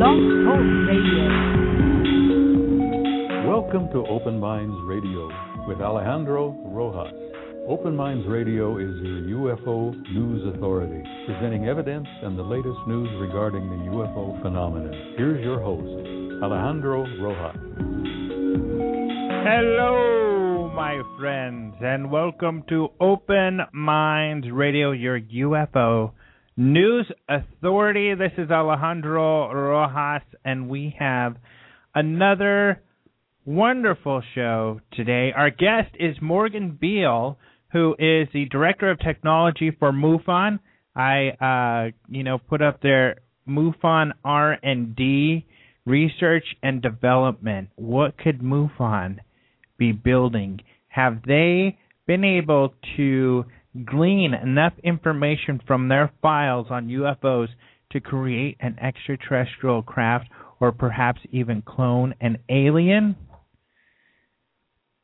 Blog Talk Radio. Welcome to Open Minds Radio with Alejandro Rojas. Open Minds Radio is your UFO news authority, presenting evidence and the latest news regarding the UFO phenomenon. Here's your host, Alejandro Rojas. Hello, my friends, and welcome to Open Minds Radio, your UFO news authority. This is Alejandro Rojas, and we have another wonderful show today. Our guest is Morgan Beall, who is the director of technology for MUFON. I, uh, you know, put up their MUFON R and D research and development. What could MUFON be building? Have they been able to glean enough information from their files on UFOs to create an extraterrestrial craft or perhaps even clone an alien?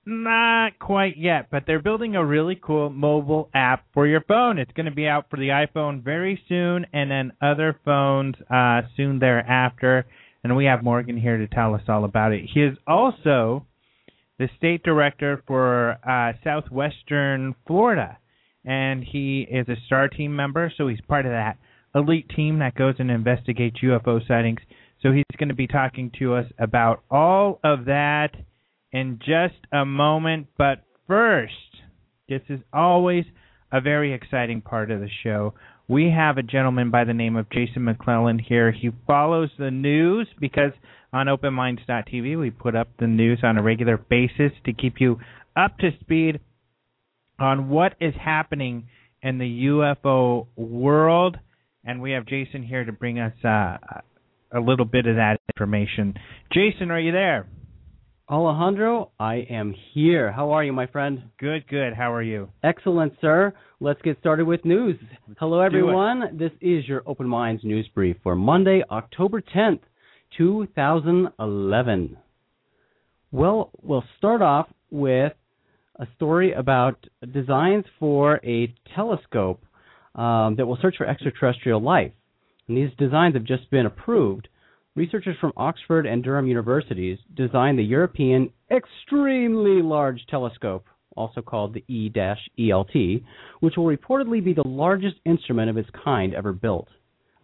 Not quite yet, but they're building a really cool mobile app for your phone. It's going to be out for the iPhone very soon and then other phones uh, soon thereafter. And we have Morgan here to tell us all about it. He is also the state director for uh, Southwestern Florida, and he is a STAR team member, so he's part of that elite team that goes and investigates UFO sightings. So he's going to be talking to us about all of that in just a moment. But first, this is always a very exciting part of the show. We have a gentleman by the name of Jason McClellan here. He follows the news because on OpenMinds.tv we put up the news on a regular basis to keep you up to speed on what is happening in the UFO world. And we have Jason here to bring us uh, a little bit of that information. Jason, are you there? Alejandro, I am here. How are you, my friend? Good, good. How are you? Excellent, sir. Let's get started with news. Hello, everyone. This is your Open Minds news brief for Monday, October 10th, 2011. Well, we'll start off with a story about designs for a telescope um, that will search for extraterrestrial life. And these designs have just been approved. Researchers from Oxford and Durham universities designed the European Extremely Large Telescope, also called the E-ELT, which will reportedly be the largest instrument of its kind ever built.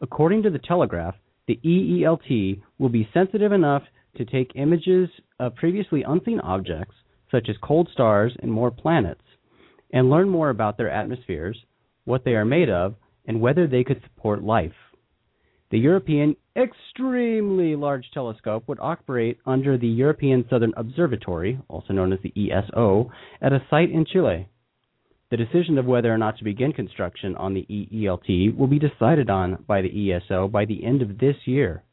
According to the Telegraph, the EELT will be sensitive enough to take images of previously unseen objects, such as cold stars and more planets, and learn more about their atmospheres, what they are made of, and whether they could support life. The European Extremely Large Telescope would operate under the European Southern Observatory, also known as the ESO, at a site in Chile. The decision of whether or not to begin construction on the EELT will be decided on by the ESO by the end of this year.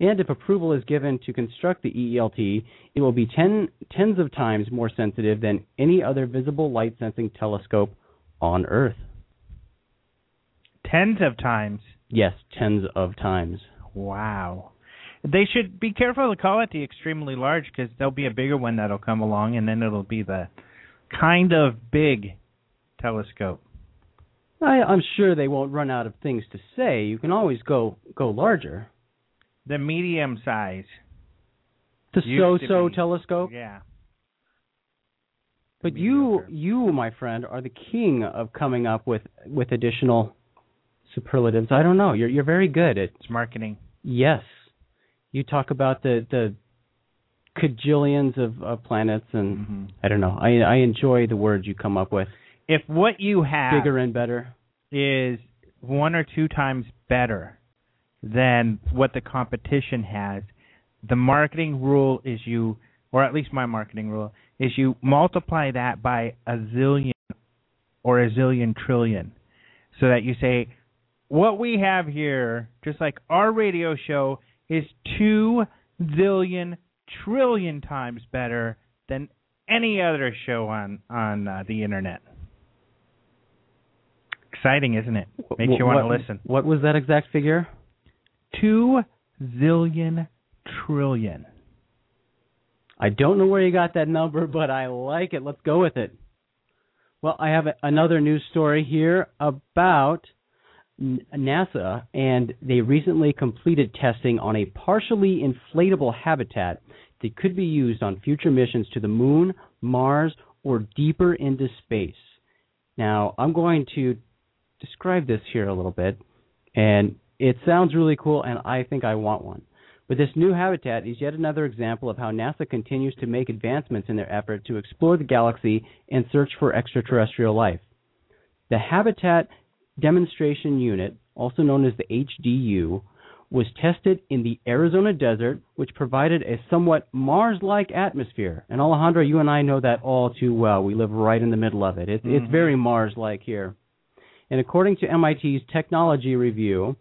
And if approval is given to construct the EELT, it will be ten, tens of times more sensitive than any other visible light sensing telescope on Earth. Tens of times. Yes, tens of times. Wow. They should be careful to call it the extremely large because there'll be a bigger one that'll come along, and then it'll be the kind of big telescope. I, I'm sure they won't run out of things to say. You can always go go larger. The medium size. The so-so telescope. Yeah. But you, you, my friend, are the king of coming up with with additional superlatives. I don't know. You're you're very good at It's marketing. yes. You talk about the the cajillions of, of planets, and hmm I don't know. I I enjoy the words you come up with. If what you have Bigger and better. is one or two times better than what the competition has, the marketing rule is you, or at least my marketing rule, is you multiply that by a zillion or a zillion trillion. So that you say, what we have here, just like our radio show, is two zillion trillion times better than any other show on on uh, the internet. Exciting, isn't it? Makes you want to listen. What was that exact figure? Two zillion trillion. I don't know where you got that number, but I like it. Let's go with it. Well, I have another news story here about NASA and they recently completed testing on a partially inflatable habitat that could be used on future missions to the moon, Mars, or deeper into space. Now, I'm going to describe this here a little bit, and it sounds really cool, and I think I want one. But this new habitat is yet another example of how NASA continues to make advancements in their effort to explore the galaxy and search for extraterrestrial life. The Habitat Demonstration Unit, also known as the HDU, was tested in the Arizona desert, which provided a somewhat Mars like atmosphere. And Alejandro, you and I know that all too well. We live right in the middle of it. it mm-hmm. It's very Mars like here. And according to MIT's Technology Review,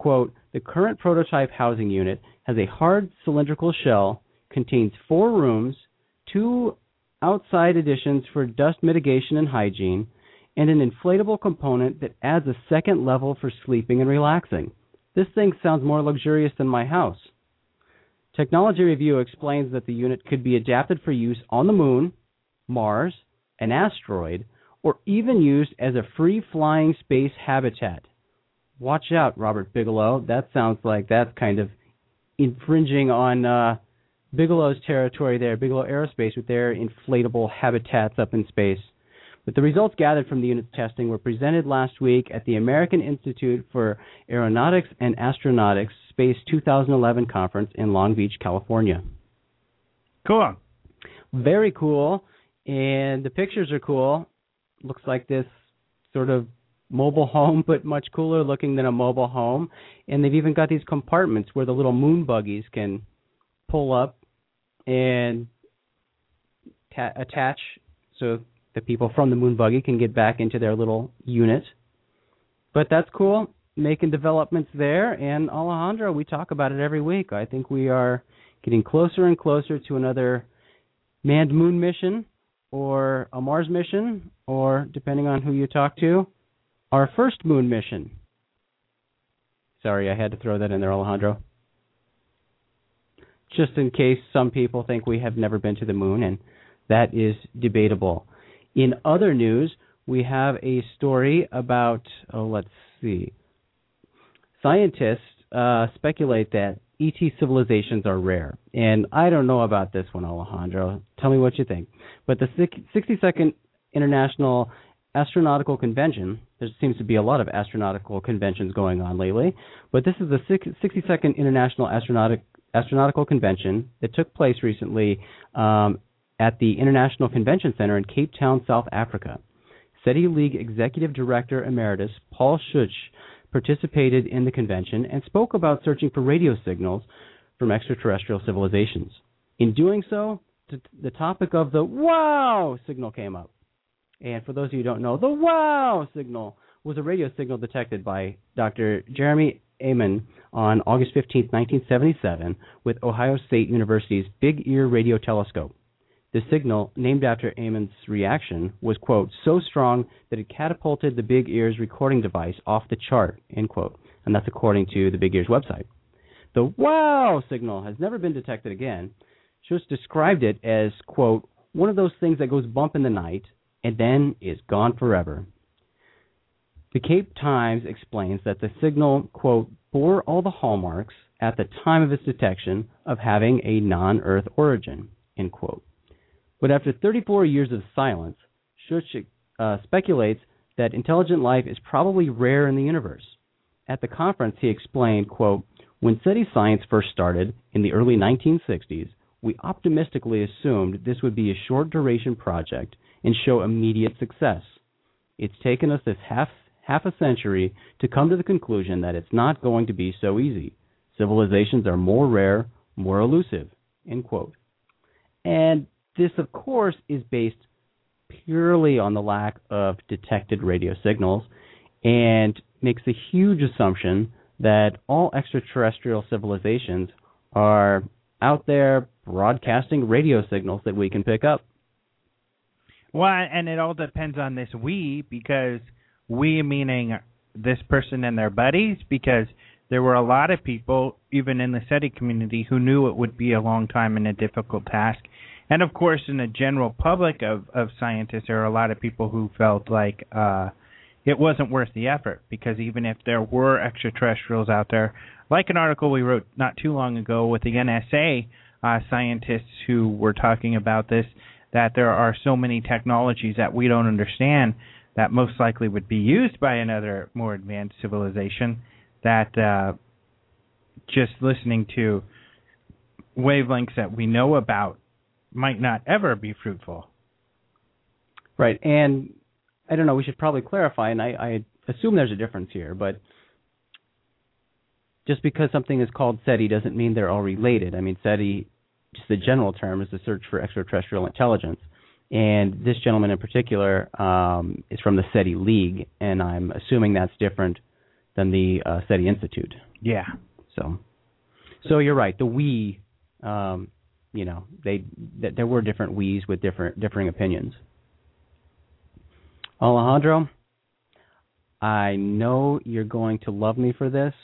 quote, the current prototype housing unit has a hard cylindrical shell, contains four rooms, two outside additions for dust mitigation and hygiene, and an inflatable component that adds a second level for sleeping and relaxing. This thing sounds more luxurious than my house. Technology Review explains that the unit could be adapted for use on the moon, Mars, an asteroid, or even used as a free flying space habitat. Watch out, Robert Bigelow. That sounds like that's kind of infringing on uh, Bigelow's territory there, Bigelow Aerospace, with their inflatable habitats up in space. But the results gathered from the unit's testing were presented last week at the American Institute for Aeronautics and Astronautics Space 2011 conference in Long Beach, California. Cool. Very cool. And the pictures are cool. Looks like this sort of mobile home, but much cooler looking than a mobile home. And they've even got these compartments where the little moon buggies can pull up and ta- attach so the people from the moon buggy can get back into their little unit. But that's cool, making developments there. And Alejandro, we talk about it every week. I think we are getting closer and closer to another manned moon mission or a Mars mission, or depending on who you talk to, our first moon mission. Sorry, I had to throw that in there, Alejandro. Just in case some people think we have never been to the moon, and that is debatable. In other news, we have a story about, oh, let's see. Scientists uh, speculate that ET civilizations are rare. And I don't know about this one, Alejandro. Tell me what you think. But the 62nd International Astronautical Convention, there seems to be a lot of astronautical conventions going on lately, but this is the 62nd International Astronautic, Astronautical Convention that took place recently um, at the International Convention Center in Cape Town, South Africa. SETI League Executive Director Emeritus Paul Schuch participated in the convention and spoke about searching for radio signals from extraterrestrial civilizations. In doing so, the topic of the wow signal came up. And for those of you who don't know, the wow signal was a radio signal detected by Dr. Jeremy Ehman on August 15, 1977, with Ohio State University's Big Ear Radio Telescope. The signal, named after Ehman's reaction, was, quote, so strong that it catapulted the Big Ear's recording device off the chart, end quote. And that's according to the Big Ear's website. The wow signal has never been detected again. Schultz described it as, quote, one of those things that goes bump in the night and then is gone forever. The Cape Times explains that the signal, quote, bore all the hallmarks at the time of its detection of having a non Earth origin, end quote. But after 34 years of silence, Schuch uh, speculates that intelligent life is probably rare in the universe. At the conference, he explained, quote, when SETI science first started in the early 1960s, we optimistically assumed this would be a short duration project and show immediate success. It's taken us this half half a century to come to the conclusion that it's not going to be so easy. Civilizations are more rare, more elusive. End quote. And this, of course, is based purely on the lack of detected radio signals and makes a huge assumption that all extraterrestrial civilizations are out there broadcasting radio signals that we can pick up. Well, and it all depends on this we because we meaning this person and their buddies because there were a lot of people even in the SETI community who knew it would be a long time and a difficult task. And of course, in the general public of of scientists, there are a lot of people who felt like uh, it wasn't worth the effort because even if there were extraterrestrials out there, like an article we wrote not too long ago with the NSA uh, scientists who were talking about this, that there are so many technologies that we don't understand that most likely would be used by another more advanced civilization that uh, just listening to wavelengths that we know about might not ever be fruitful. Right, and I don't know. We should probably clarify, and I, I assume there's a difference here, but just because something is called SETI doesn't mean they're all related. I mean, SETI, just the general term, is the search for extraterrestrial intelligence. And this gentleman in particular um, is from the SETI League, and I'm assuming that's different than the uh, SETI Institute. Yeah. So, so you're right. The we, um, you know, they th- there were different we's with different differing opinions. Alejandro, I know you're going to love me for this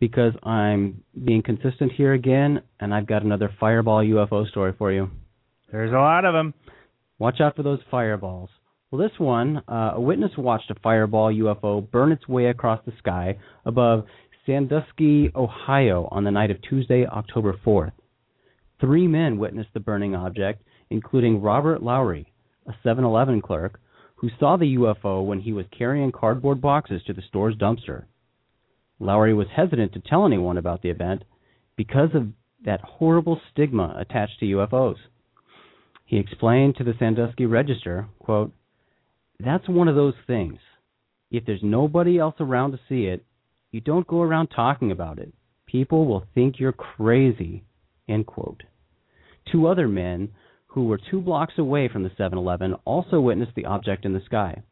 because I'm being consistent here again, and I've got another fireball UFO story for you. There's a lot of them. Watch out for those fireballs. Well, this one, uh, a witness watched a fireball UFO burn its way across the sky above Sandusky, Ohio, on the night of Tuesday, October 4th. Three men witnessed the burning object, including Robert Lowry, a 7 Eleven clerk, who saw the UFO when he was carrying cardboard boxes to the store's dumpster. Lowry was hesitant to tell anyone about the event because of that horrible stigma attached to UFOs. He explained to the Sandusky Register, quote, That's one of those things. If there's nobody else around to see it, you don't go around talking about it. People will think you're crazy. End quote. Two other men who were two blocks away from the 7 Eleven, also witnessed the object in the sky.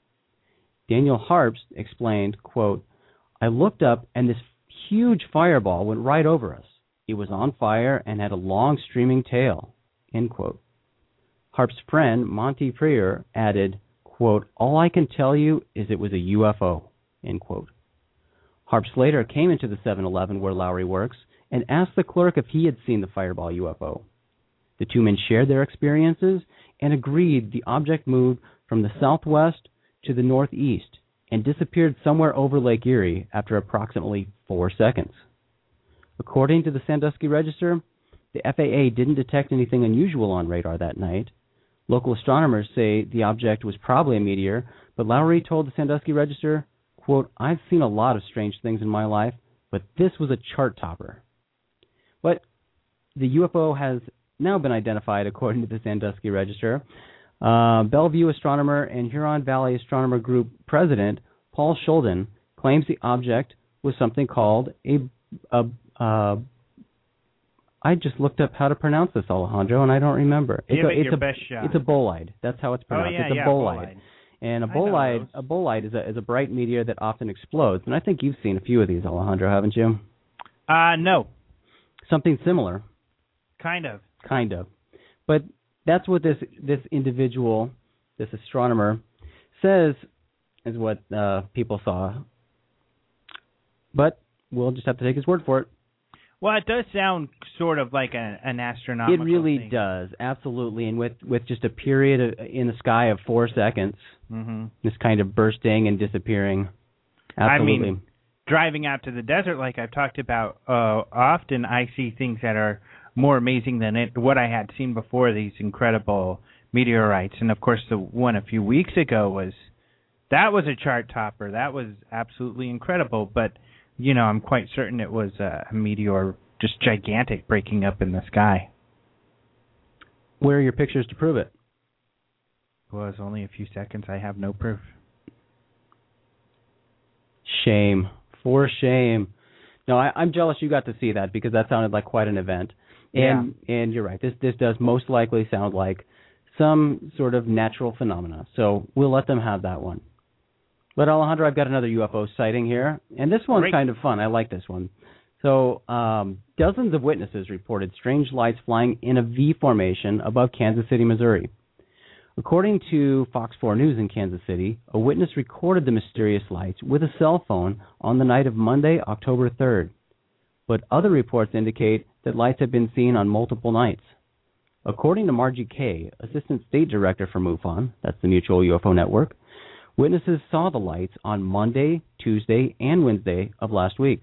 Daniel Harps explained, quote, I looked up and this huge fireball went right over us. It was on fire and had a long streaming tail. Harp's friend, Monty Prier, added, quote, All I can tell you is it was a UFO. End quote. Harps later came into the 7 Eleven where Lowry works and asked the clerk if he had seen the fireball UFO. The two men shared their experiences and agreed the object moved from the southwest to the northeast and disappeared somewhere over Lake Erie after approximately four seconds. According to the Sandusky Register, the FAA didn't detect anything unusual on radar that night. Local astronomers say the object was probably a meteor, but Lowry told the Sandusky Register, quote, I've seen a lot of strange things in my life, but this was a chart topper. But the UFO has now been identified according to the Sandusky Register. Uh, Bellevue astronomer and Huron Valley Astronomer Group president Paul Shulden claims the object was something called a, a uh, I just looked up how to pronounce this, Alejandro, and I don't remember. Give it's a, it it's your a, best shot. It's a bolide. That's how it's oh pronounced. yeah, it's a yeah, bolide. And a bolide, a bolide is a is a bright meteor that often explodes. And I think you've seen a few of these, Alejandro, haven't you? Uh, no, Something similar. kind of. kind of. But that's what this this individual, this astronomer, says is what uh, people saw. But we'll just have to take his word for it. Well, it does sound sort of like a, an astronomical. it really thing. does, absolutely. And with with just a period of, in the sky of four seconds, Mm-hmm. this kind of bursting and disappearing. Absolutely. I mean, driving out to the desert, like I've talked about uh, often, I see things that are more amazing than it, what I had seen before. These incredible meteorites, and of course, the one a few weeks ago was that was a chart topper. That was absolutely incredible. But you know, I'm quite certain it was a meteor, just gigantic, breaking up in the sky. Where are your pictures to prove it? was only a few seconds. I have no proof. Shame. For shame. No, I, I'm jealous you got to see that because that sounded like quite an event. And and you're right. This this does most likely sound like some sort of natural phenomena. So we'll let them have that one. But Alejandro, I've got another UFO sighting here, and this one's Great. kind of fun. I like this one. So um, dozens of witnesses reported strange lights flying in a V formation above Kansas City, Missouri. According to Fox 4 News in Kansas City, a witness recorded the mysterious lights with a cell phone on the night of Monday, October 3rd. But other reports indicate that lights have been seen on multiple nights. According to Margie Kay, Assistant State Director for MUFON, that's the Mutual UFO Network, Witnesses saw the lights on Monday, Tuesday, and Wednesday of last week.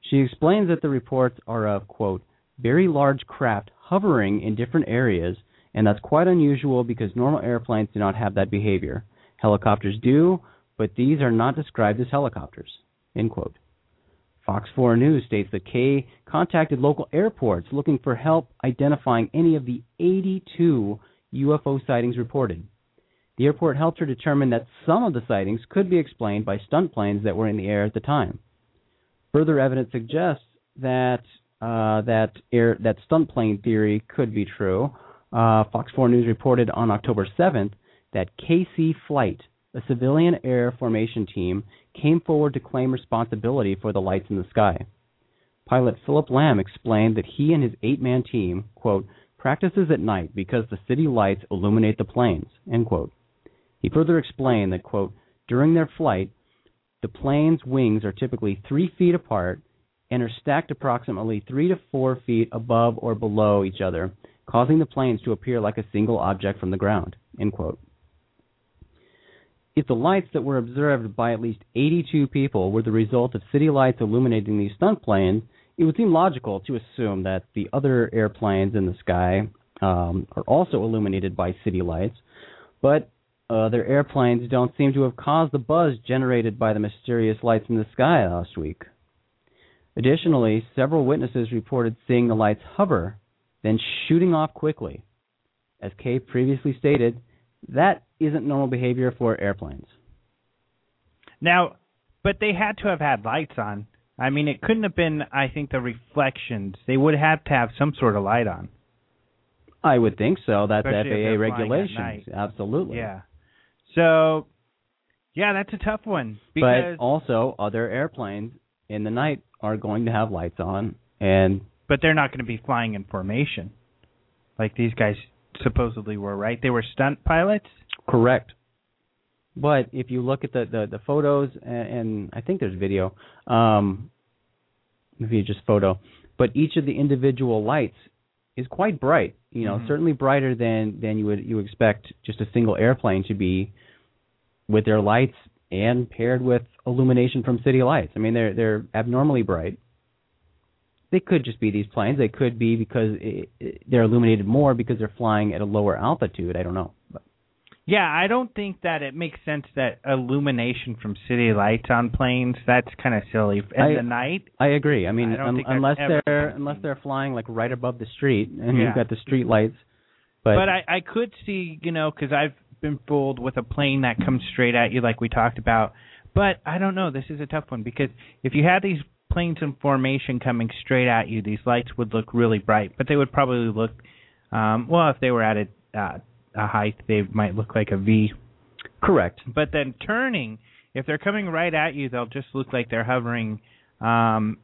She explains that the reports are of, quote, very large craft hovering in different areas, and that's quite unusual because normal airplanes do not have that behavior. Helicopters do, but these are not described as helicopters, end quote. Fox 4 News states that Kay contacted local airports looking for help identifying any of the 82 UFO sightings reported. The airport helped her determine that some of the sightings could be explained by stunt planes that were in the air at the time. Further evidence suggests that uh, that air that stunt plane theory could be true. Uh, Fox 4 News reported on October 7th that KC Flight, a civilian air formation team, came forward to claim responsibility for the lights in the sky. Pilot Philip Lamb explained that he and his eight-man team, quote, practices at night because the city lights illuminate the planes, end quote. He further explained that, quote, during their flight, the plane's wings are typically three feet apart and are stacked approximately three to four feet above or below each other, causing the planes to appear like a single object from the ground. If the lights that were observed by at least 82 people were the result of city lights illuminating these stunt planes, it would seem logical to assume that the other airplanes in the sky um, are also illuminated by city lights, but other airplanes don't seem to have caused the buzz generated by the mysterious lights in the sky last week. Additionally, several witnesses reported seeing the lights hover, then shooting off quickly. As Kay previously stated, that isn't normal behavior for airplanes. Now, but they had to have had lights on. I mean, it couldn't have been, I think, the reflections. They would have to have some sort of light on. I would think so. That's Especially FAA they're flying at regulations. Absolutely. Yeah. So, yeah, that's a tough one because But also, other airplanes in the night are going to have lights on, and but they're not going to be flying in formation like these guys supposedly were, right? They were stunt pilots. correct. But if you look at the the, the photos, and, and I think there's video, um, maybe just photo, but each of the individual lights is quite bright. You know, Mhm. certainly brighter than than you would you expect just a single airplane to be with their lights and paired with illumination from city lights. I mean, they're they're abnormally bright. They could just be these planes. They could be because it, it, they're illuminated more because they're flying at a lower altitude. I don't know. But Yeah, I don't think that it makes sense that illumination from city lights on planes. That's kind of silly. In I- the night, I agree. I mean, I un- unless they're unless they're flying like right above the street and Yeah. you've got the street lights. But, but I, I could see, you know, because I've been fooled with a plane that comes straight at you, like we talked about. But I don't know. This is a tough one because if you had these planes in formation coming straight at you, these lights would look really bright, but they would probably look, um, well, if they were at a, uh, a height, they might look like a V. correct. But then turning, if they're coming right at you, they'll just look like they're hovering. Um,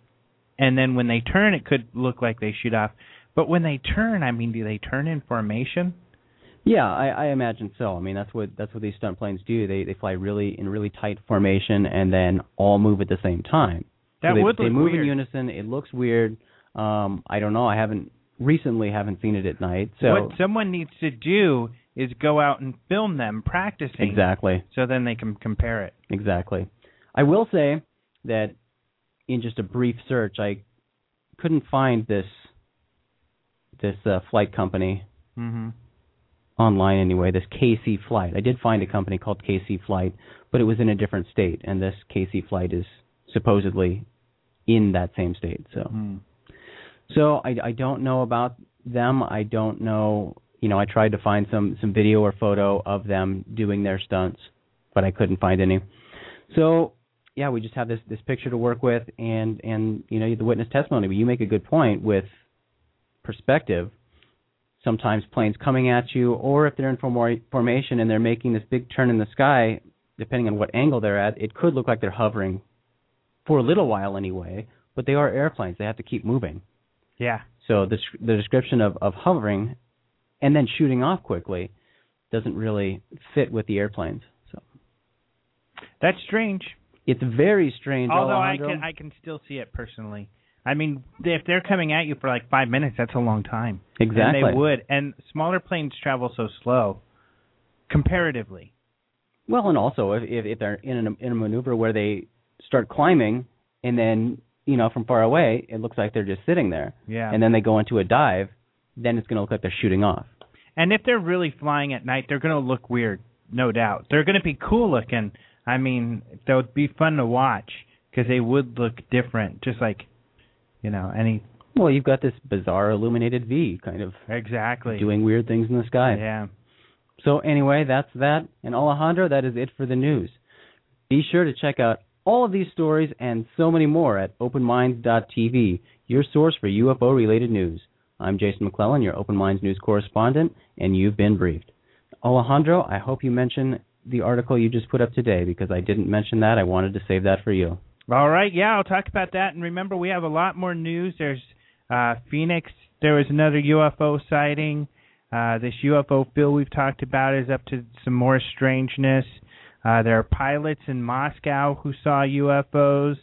and then when they turn, it could look like they shoot off. But when they turn, I mean, do they turn in formation? Yeah, I, I imagine so. I mean, that's what that's what these stunt planes do. They they fly really in really tight formation and then all move at the same time. So they, would they move weird. in unison. It looks weird. Um, I don't know. I haven't recently haven't seen it at night. So what someone needs to do is go out and film them practicing, exactly, so then they can compare it. exactly. I will say that in just a brief search, I couldn't find this this uh, flight company hmm online anyway, this KC Flight. I did find a company called KC Flight, but it was in a different state, and this KC Flight is supposedly in that same state. So, Hmm. so I, I don't know about them. I don't know. You know, I tried to find some some video or photo of them doing their stunts, but I couldn't find any. So, yeah, we just have this this picture to work with, and and you know the witness testimony. But you make a good point with perspective sometimes planes coming at you, or if they're in form- formation and they're making this big turn in the sky, depending on what angle they're at, it could look like they're hovering for a little while anyway. But they are airplanes; they have to keep moving. Yeah. So the the description of of hovering and then shooting off quickly doesn't really fit with the airplanes. So That's strange. it's very strange. Although I can I can still see it personally. I mean, if they're coming at you for like five minutes, that's a long time. exactly And they would. And smaller planes travel so slow, comparatively. Well, and also if if, if they're in a, in a maneuver where they start climbing and then you know from far away it looks like they're just sitting there, Yeah. and then they go into a dive, then it's going to look like they're shooting off. And if they're really flying at night, they're going to look weird, no doubt. They're going to be cool looking. I mean, they would be fun to watch because they would look different, just like, you know, any. Well, you've got this bizarre illuminated V kind of Exactly. doing weird things in the sky. Yeah. So anyway, that's that. And Alejandro, that is it for the news. Be sure to check out all of these stories and so many more at openminds.tv, your source for UFO related news. I'm Jason McClellan, your Open Minds news correspondent, and you've been briefed. Alejandro, I hope you mention the article you just put up today because I didn't mention that. I wanted to save that for you. All right, yeah, I'll talk about that. And remember, we have a lot more news. There's uh, Phoenix. There was another UFO sighting. Uh, this UFO field we've talked about is up to some more strangeness. Uh, there are pilots in Moscow who saw UFOs.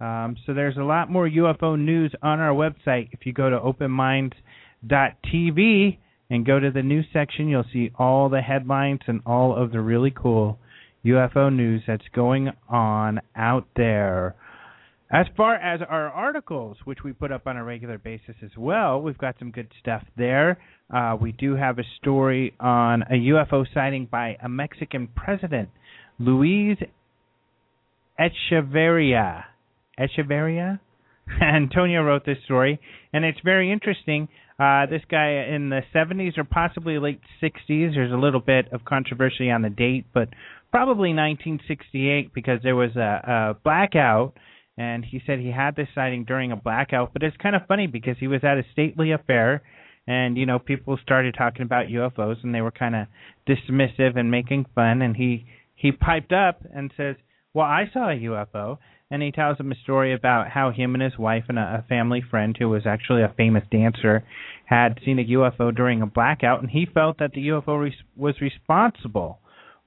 Um, so there's a lot more UFO news on our website. If you go to openminds.tv and go to the news section, you'll see all the headlines and all of the really cool UFO news that's going on out there. As far as our articles, which we put up on a regular basis as well, we've got some good stuff there. Uh, we do have a story on a UFO sighting by a Mexican president, Luis Echeverria. Echeverria? Antonio wrote this story, and it's very interesting. Uh, this guy in the 70s or possibly late 60s, there's a little bit of controversy on the date, but probably 1968 because there was a, a blackout, and he said he had this sighting during a blackout. But it's kind of funny because he was at a stately affair, and you know people started talking about UFOs, and they were kind of dismissive and making fun, and he he piped up and says, "Well, I saw a UFO." and he tells him a story about how him and his wife and a, a family friend who was actually a famous dancer had seen a UFO during a blackout, and he felt that the UFO res- was responsible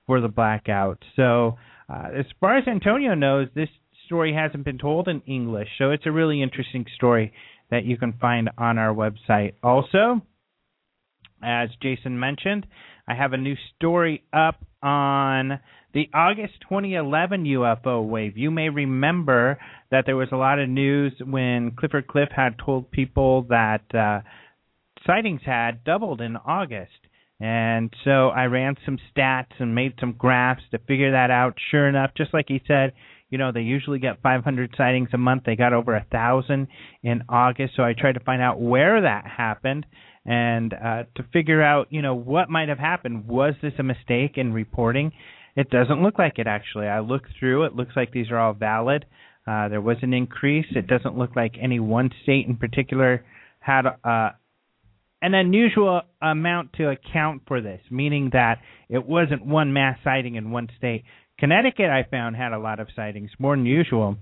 for the blackout. So, uh, as far as Antonio knows, this story hasn't been told in English, so it's a really interesting story that you can find on our website. Also, as Jason mentioned, I have a new story up on the August 2011 UFO wave. You may remember that there was a lot of news when Clifford Clift had told people that uh, sightings had doubled in August. And so I ran some stats and made some graphs to figure that out. Sure enough, just like he said, you know, they usually get 500 sightings a month. They got over a thousand in August. So I tried to find out where that happened and uh, to figure out, you know, what might have happened. Was this a mistake in reporting? It doesn't look like it actually. I looked through. It looks like these are all valid. Uh, there was an increase. It doesn't look like any one state in particular had uh, an unusual amount to account for this, meaning that it wasn't one mass sighting in one state. Connecticut, I found, had a lot of sightings, more than usual.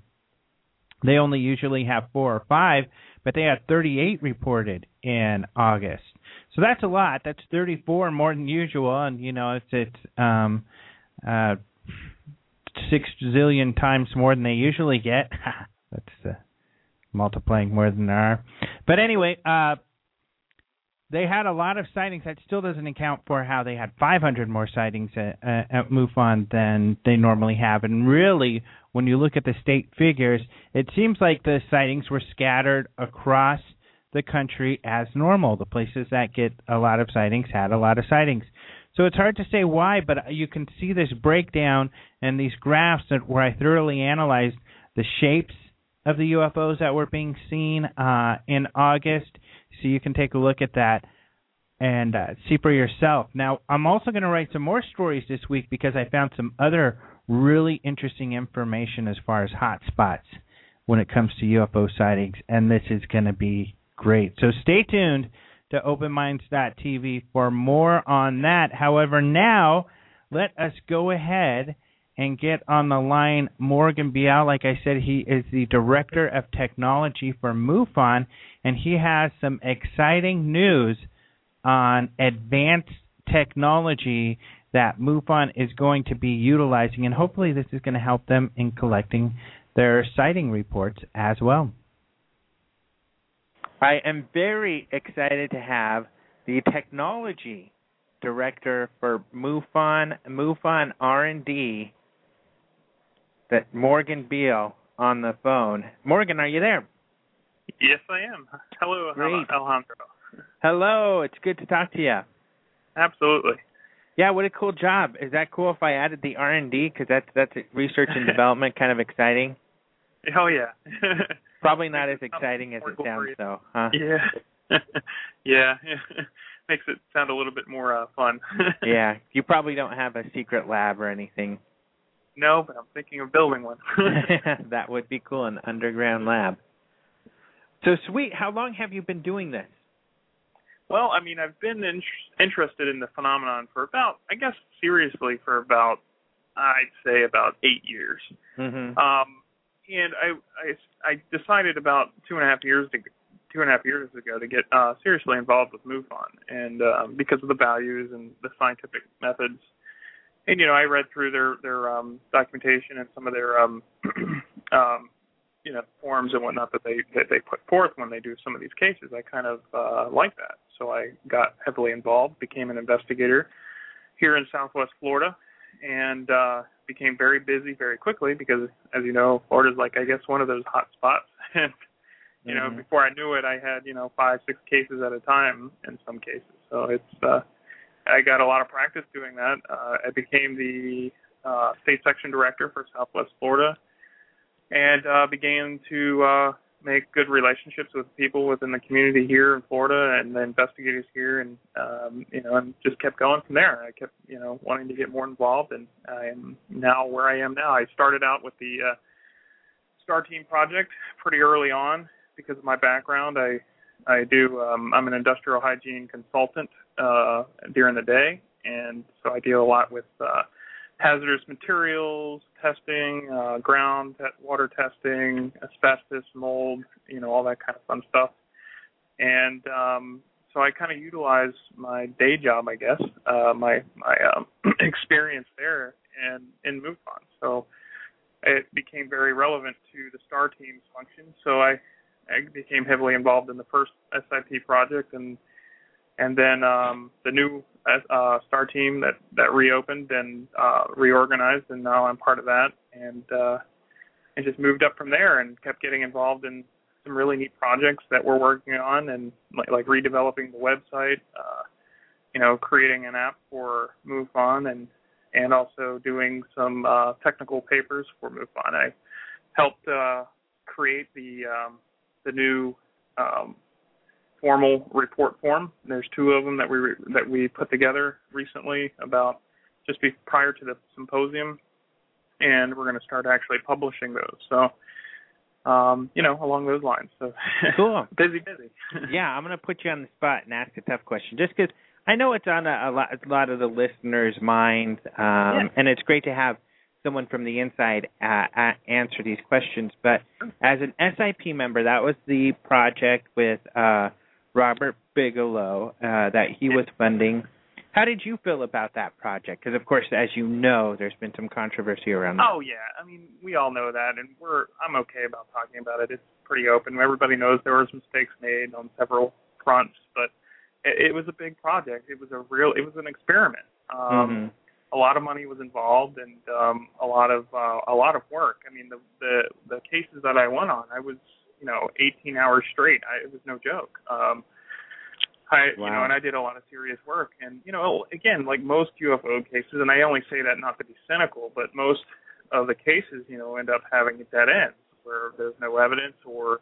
They only usually have four or five, but they had 38 reported in August. So that's a lot. That's 34 more than usual, and you know it's it's um, uh, six zillion times more than they usually get. that's uh, multiplying more than there are. But anyway, uh, they had a lot of sightings. That still doesn't account for how they had 500 more sightings at, uh, at MUFON than they normally have. And really, when you look at the state figures, it seems like the sightings were scattered across the country as normal. The places that get a lot of sightings had a lot of sightings. So it's hard to say why, but you can see this breakdown and these graphs that where I thoroughly analyzed the shapes of the UFOs that were being seen uh, in August. So you can take a look at that and uh, see for yourself. Now, I'm also going to write some more stories this week because I found some other really interesting information as far as hot spots when it comes to UFO sightings, and this is going to be great. So stay tuned to openminds.tv for more on that. However, now let us go ahead and get on the line Morgan Beall. Like I said, he is the Director of Technology for MUFON, and he has some exciting news on advanced technology that MUFON is going to be utilizing, and hopefully this is going to help them in collecting their sighting reports as well. I am very excited to have the technology director for MUFON, MUFON R&D. That Morgan Beall on the phone. Morgan, are you there? Yes, I am. Hello, Great. Alejandro. Hello, it's good to talk to you. Absolutely. Yeah, what a cool job. Is that cool if I added the R&D cuz that's that's research and development kind of exciting? Oh yeah. Probably not as Makes it sound exciting as it sounds though, huh? Yeah. yeah. Makes it sound a little bit more uh, fun. yeah, you probably don't have a secret lab or anything. No, but I'm thinking of building one. that would be cool, an underground lab. So sweet. How long have you been doing this? well, I mean, I've been in- interested in the phenomenon for about, I guess, seriously for about, I'd say, about eight years. Mhm. Um, and I, I, I decided about two and a half years to, two and a half years ago to get uh, seriously involved with MUFON, and um, because of the values and the scientific methods. And you know, I read through their their um, documentation and some of their um, um, you know forms and whatnot that they that they put forth when they do some of these cases. I kind of uh, like that, so I got heavily involved, became an investigator here in Southwest Florida, and uh, became very busy very quickly because, as you know, Florida's like I guess one of those hot spots. and you know, Mhm. before I knew it, I had you know five, six cases at a time in some cases. So it's uh, I got a lot of practice doing that. Uh, I became the uh, state section director for Southwest Florida, and uh, began to uh, make good relationships with people within the community here in Florida and the investigators here, and um, you know, and just kept going from there. I kept you know wanting to get more involved, and I am now where I am now. I started out with the uh, Star Team project pretty early on because of my background. I I do um, I'm an industrial hygiene consultant uh, during the day, and so I deal a lot with uh, hazardous materials testing, uh, ground te- water testing, asbestos, mold, you know, all that kind of fun stuff. And um, so I kind of utilize my day job, I guess, uh, my my um, experience there, and in MUFON. So it became very relevant to the STAR team's function. So I, I became heavily involved in the first SIP project, and and then um, the new uh, STAR team that that reopened and uh, reorganized, and now I'm part of that, and uh, and just moved up from there and kept getting involved in some really neat projects that we're working on, and like, like redeveloping the website, uh, you know, creating an app for MUFON, and and also doing some uh, technical papers for MUFON. I helped uh, create the um, the new um, formal report form. There's two of them that we re- that we put together recently about just be prior to the symposium, and we're going to start actually publishing those. So, um, you know, along those lines. So Cool. busy, busy. yeah, I'm going to put you on the spot and ask a tough question, just because I know it's on a, a, lot, a lot of the listeners' minds, um, Yeah. and it's great to have someone from the inside uh, uh, answer these questions. But as an SIP member, that was the project with uh, Robert Bigelow uh, that he was funding. How did you feel about that project? Because of course, as you know, there's been some controversy around that. Oh yeah, I mean we all know that, and we're I'm okay about talking about it. It's pretty open. Everybody knows there was mistakes made on several fronts, but it, it was a big project. It was a real. It was an experiment. Um, Mhm. A lot of money was involved, and um, a lot of uh, a lot of work. I mean the the the cases that I went on, I was you know 18 hours straight. I, it was no joke. Um, I you know, and I did a lot of serious work. And you know, again, like most UFO cases, and I only say that not to be cynical, but most of the cases, you know, end up having dead ends where there's no evidence or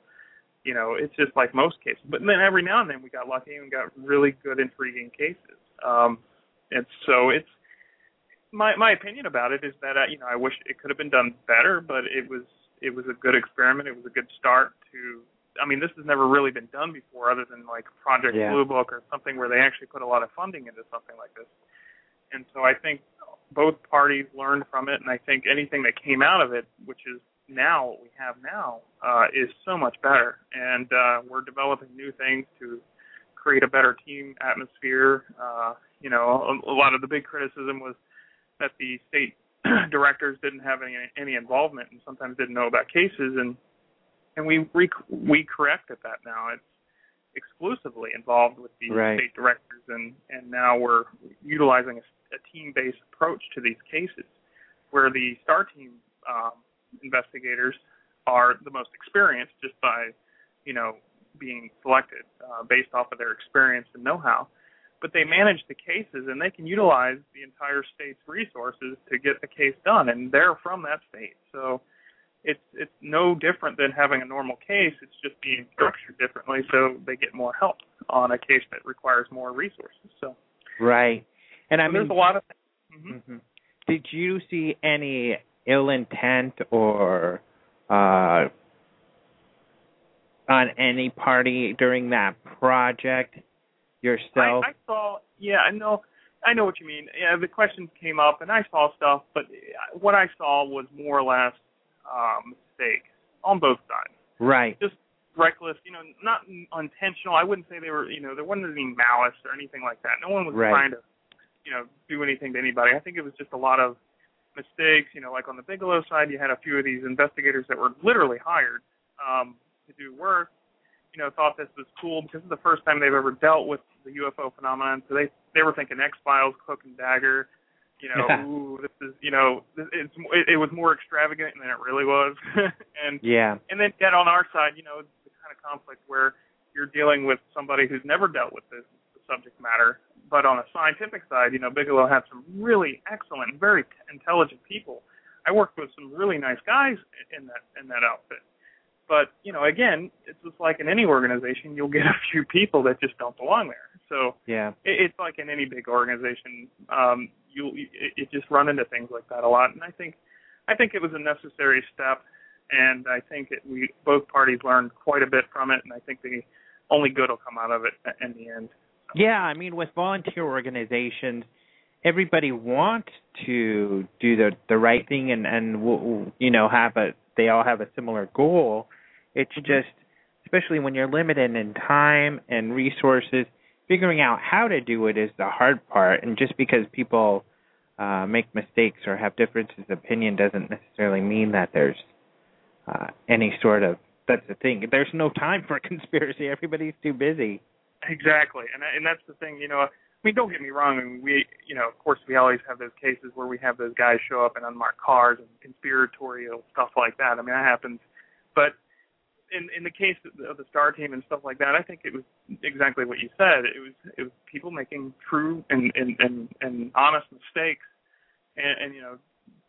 you know, it's just like most cases. But then every now and then we got lucky and got really good intriguing cases. Um and so it's my my opinion about it is that uh, you know, I wish it could have been done better, but it was it was a good experiment. It was a good start to I mean, this has never really been done before other than like Project Yeah. Blue Book or something where they actually put a lot of funding into something like this. And so I think both parties learned from it and I think anything that came out of it, which is now what we have now, uh, is so much better. And uh, we're developing new things to create a better team atmosphere. Uh, you know, a, a lot of the big criticism was that the state directors didn't have any any involvement and sometimes didn't know about cases and and we re- we corrected that now. It's exclusively involved with the Right. state directors, and and now we're utilizing a, a team-based approach to these cases, where the star team um, investigators are the most experienced, just by you know being selected uh, based off of their experience and know-how. But they manage the cases, and they can utilize the entire state's resources to get the case done, and they're from that state, so it's it's no different than having a normal case. It's just being structured differently, so they get more help on a case that requires more resources. So, Right. And I so mean, there's a lot of. Mhm. Mhm. Did you see any ill intent or uh, on any party during that project yourself? I, I saw. Yeah, I know. I know what you mean. Yeah, the questions came up, and I saw stuff, but what I saw was more or less um, mistakes on both sides. right. Just reckless, you know, not intentional. I wouldn't say they were, you know, there wasn't any malice or anything like that. No one was Right. trying to, you know, do anything to anybody. I think it was just a lot of mistakes. You know, like on the Bigelow side, you had a few of these investigators that were literally hired um, to do work. You know, thought this was cool because this is the first time they've ever dealt with the UFO phenomenon. So they they were thinking X Files, Cloak and Dagger. You know, Yeah. ooh, this is you know, it's it, it was more extravagant than it really was, and Yeah. and then yet on our side, you know, it's the kind of conflict where you're dealing with somebody who's never dealt with this subject matter. But on a scientific side, you know, Bigelow had some really excellent, very intelligent people. I worked with some really nice guys in that in that outfit. But you know, again, it's just like in any organization, you'll get a few people that just don't belong there. So Yeah. it, it's like in any big organization, um, you it, it just run into things like that a lot. And I think I think it was a necessary step, and I think it, we both parties learned quite a bit from it, and I think the only good will come out of it in the end. Yeah, I mean, with volunteer organizations, everybody wants to do the the right thing and and you know have a they all have a similar goal. It's Mhm. just especially when you're limited in time and resources, figuring out how to do it is the hard part. And just because people uh make mistakes or have differences of opinion doesn't necessarily mean that there's uh any sort of that's the thing. There's no time for a conspiracy. Everybody's too busy. Exactly, and and that's the thing. You know, I mean, don't get me wrong. I mean, we, you know, of course, we always have those cases where we have those guys show up in unmarked cars and conspiratorial stuff like that. I mean, that happens. But in in the case of the, Star Team and stuff like that, I think it was exactly what you said. It was it was people making true and and and, and honest mistakes, and, and you know,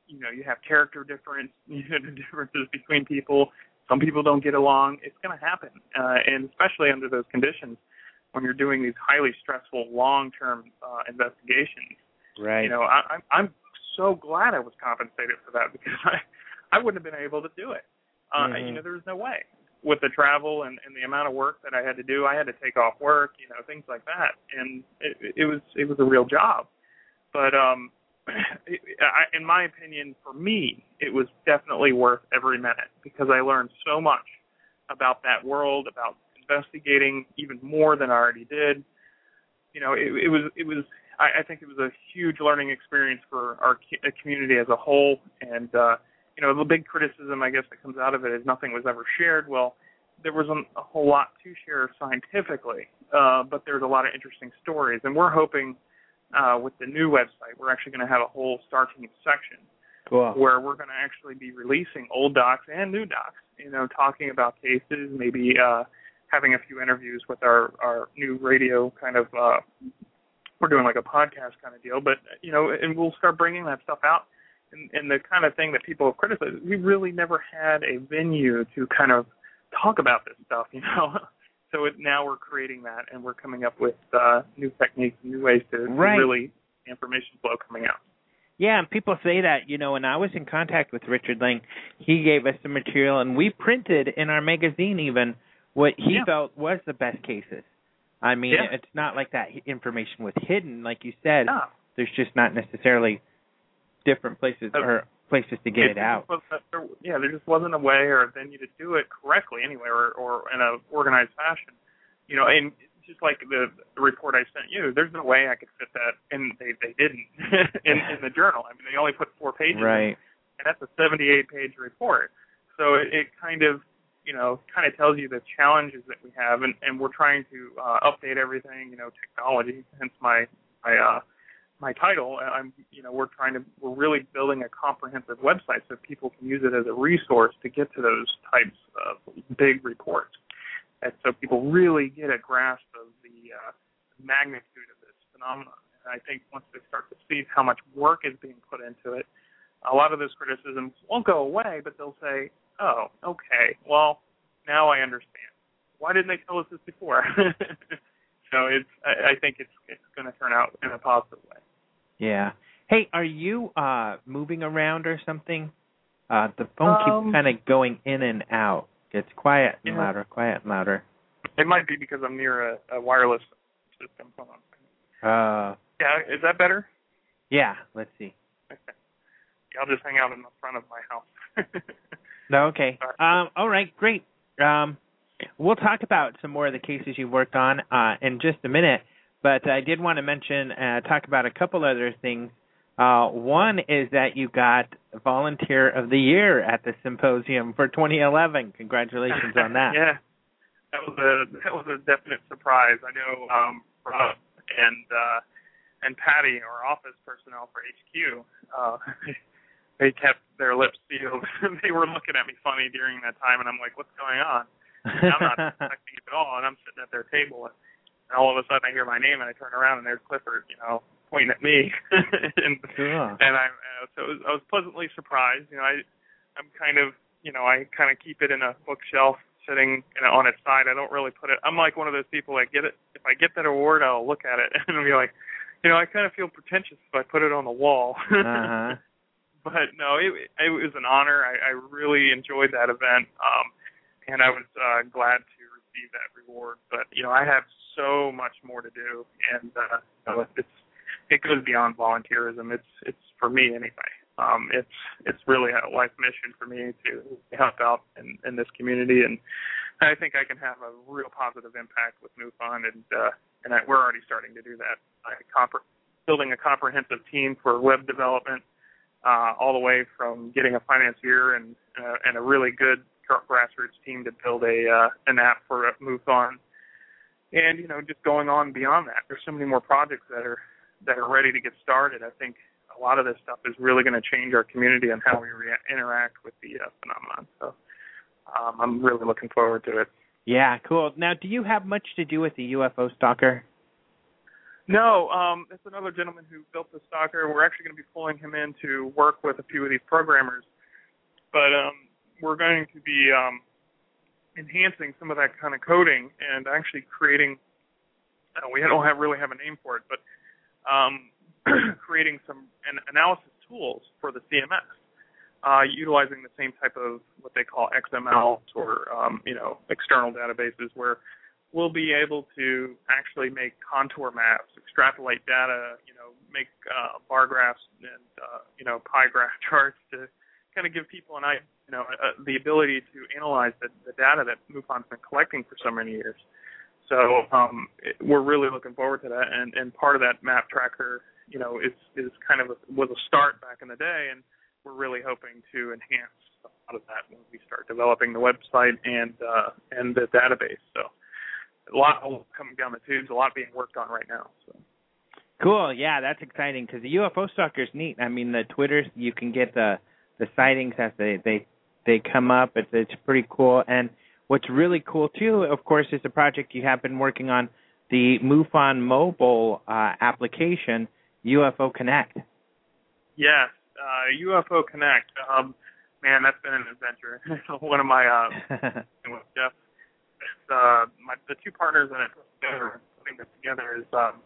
you know, you have character difference, you know, differences between people. Some people don't get along. It's going to happen, uh, and especially under those conditions when you're doing these highly stressful long-term uh, investigations. Right. You know, I, I'm I'm so glad I was compensated for that because I I wouldn't have been able to do it. Uh, Mhm. You know, there was no way with the travel and, and the amount of work that I had to do. I had to take off work, you know, things like that, and it, it was it was a real job. But um, I, in my opinion, for me, it was definitely worth every minute because I learned so much about that world, about investigating even more than I already did. You know, it, it was it was I, I think it was a huge learning experience for our uh, community as a whole. And uh, you know, the big criticism I guess that comes out of it is nothing was ever shared. Well, there wasn't a whole lot to share scientifically, uh, but there's a lot of interesting stories, and we're hoping uh, with the new website, we're actually going to have a whole Star Team section Cool. where we're going to actually be releasing old docs and new docs. You know, talking about cases, maybe uh, having a few interviews with our our new radio kind of. Uh, we're doing like a podcast kind of deal, but you know, and we'll start bringing that stuff out. And, and the kind of thing that people have criticized, we really never had a venue to kind of talk about this stuff. You know. So it, now we're creating that, and we're coming up with uh, new techniques, new ways to, to Right. really information flow coming out. Yeah, and people say that, you know, when I was in contact with Richard Lang, he gave us some material and we printed in our magazine even what he Yeah. felt was the best cases. I mean, Yeah. it's not like that information was hidden, like you said. Yeah. There's just not necessarily different places Uh, or places to get it, just out. there- yeah, there just wasn't a way or a venue to do it correctly anyway, or, or in a organized fashion. You know, and just like the, the report I sent you, there's no way I could fit that, and they they didn't in, in the journal. I mean, they only put four pages, in, Right. and that's a 78 page report. So it, it kind of you know kind of tells you the challenges that we have, and and we're trying to uh, update everything. You know, technology. Hence my my uh, my title. I'm you know we're trying to we're really building a comprehensive website so people can use it as a resource to get to those types of big reports, and so people really get a grasp of the uh, magnitude of this phenomenon. And I think once they start to see how much work is being put into it, a lot of those criticisms won't go away, but they'll say, "Oh, okay, well now I understand. Why didn't they tell us this before?" so it's I, I think it's it's going to turn out in a positive way. Yeah. Hey, are you uh moving around or something? Uh the phone Um, keeps kind of going in and out. It's quiet and Yeah. louder, quiet and louder. It might be because I'm near a, a wireless system. Hold on. Uh Yeah, is that better? yeah, let's see. Okay. Yeah, I'll just hang out in the front of my house. No, okay. Um all right, great. Um we'll talk about some more of the cases you worked on uh in just a minute, but I did want to mention uh talk about a couple other things. Uh one is that you got volunteer of the year at the symposium for 2011. Congratulations on that. yeah, that was a that was a definite surprise. I know um, Rob and uh, and Patty, our office personnel for HQ, uh, they kept their lips sealed. they were looking at me funny during that time, and I'm like, "What's going on?" And I'm not expecting it at all, and I'm sitting at their table, and, and all of a sudden I hear my name, and I turn around, and there's Clifford, you know, pointing at me, and Cool. and I uh, so it was, I was pleasantly surprised. You know, I I'm kind of you know I kind of keep it in a bookshelf sitting know, on its side. I don't really put it. I'm like one of those people. I get it if I get that award, I'll look at it and be like, you know, I kind of feel pretentious if I put it on the wall. Uh-huh. but no, it it was an honor. I, I really enjoyed that event, um, and I was uh, glad to receive that reward. But you know, I have so much more to do, and uh, you know, it's it goes beyond volunteerism. It's it's for me anyway. Um, it's it's really a life mission for me to help out in, in this community, and I think I can have a real positive impact with MUFON, and uh, and I, we're already starting to do that. I compre- building a comprehensive team for web development, uh, all the way from getting a financier and uh, and a really good grassroots team to build a uh, an app for MUFON, and you know just going on beyond that. There's so many more projects that are that are ready to get started. I think a lot of this stuff is really going to change our community and how we rea- interact with the uh, phenomenon. So um, I'm really looking forward to it. Yeah, cool. Now, do you have much to do with the UFO stalker? No, um, it's another gentleman who built the stalker. We're actually going to be pulling him in to work with a few of these programmers, but um, we're going to be um, enhancing some of that kind of coding and actually creating. Uh, we don't have really have a name for it, but um, creating some an analysis tools for the CMS, uh, utilizing the same type of what they call XML or um, you know external databases where we'll be able to actually make contour maps, extrapolate data, you know, make uh, bar graphs and uh, you know pie graph charts to kind of give people an idea, you know, uh, the ability to analyze the, the data that MUFON's been collecting for so many years. So um, it, we're really looking forward to that, and and part of that map tracker, you know, is is kind of a, was a start back in the day, and we're really hoping to enhance a lot of that when we start developing the website and uh, and the database. So a lot coming down the tubes, a lot being worked on right now. So. Cool. Yeah, that's exciting because the UFO stalker's neat. I mean, the Twitter you can get the the sightings as they they they come up. It's it's pretty cool. And what's really cool too, of course, is the project you have been working on, the MUFON mobile uh, application, UFO Connect. Yes, uh, UFO Connect. Um, man, that's been an adventure. One of my uh, with Jeff, it's, uh, my the two partners in it together, putting this together is um,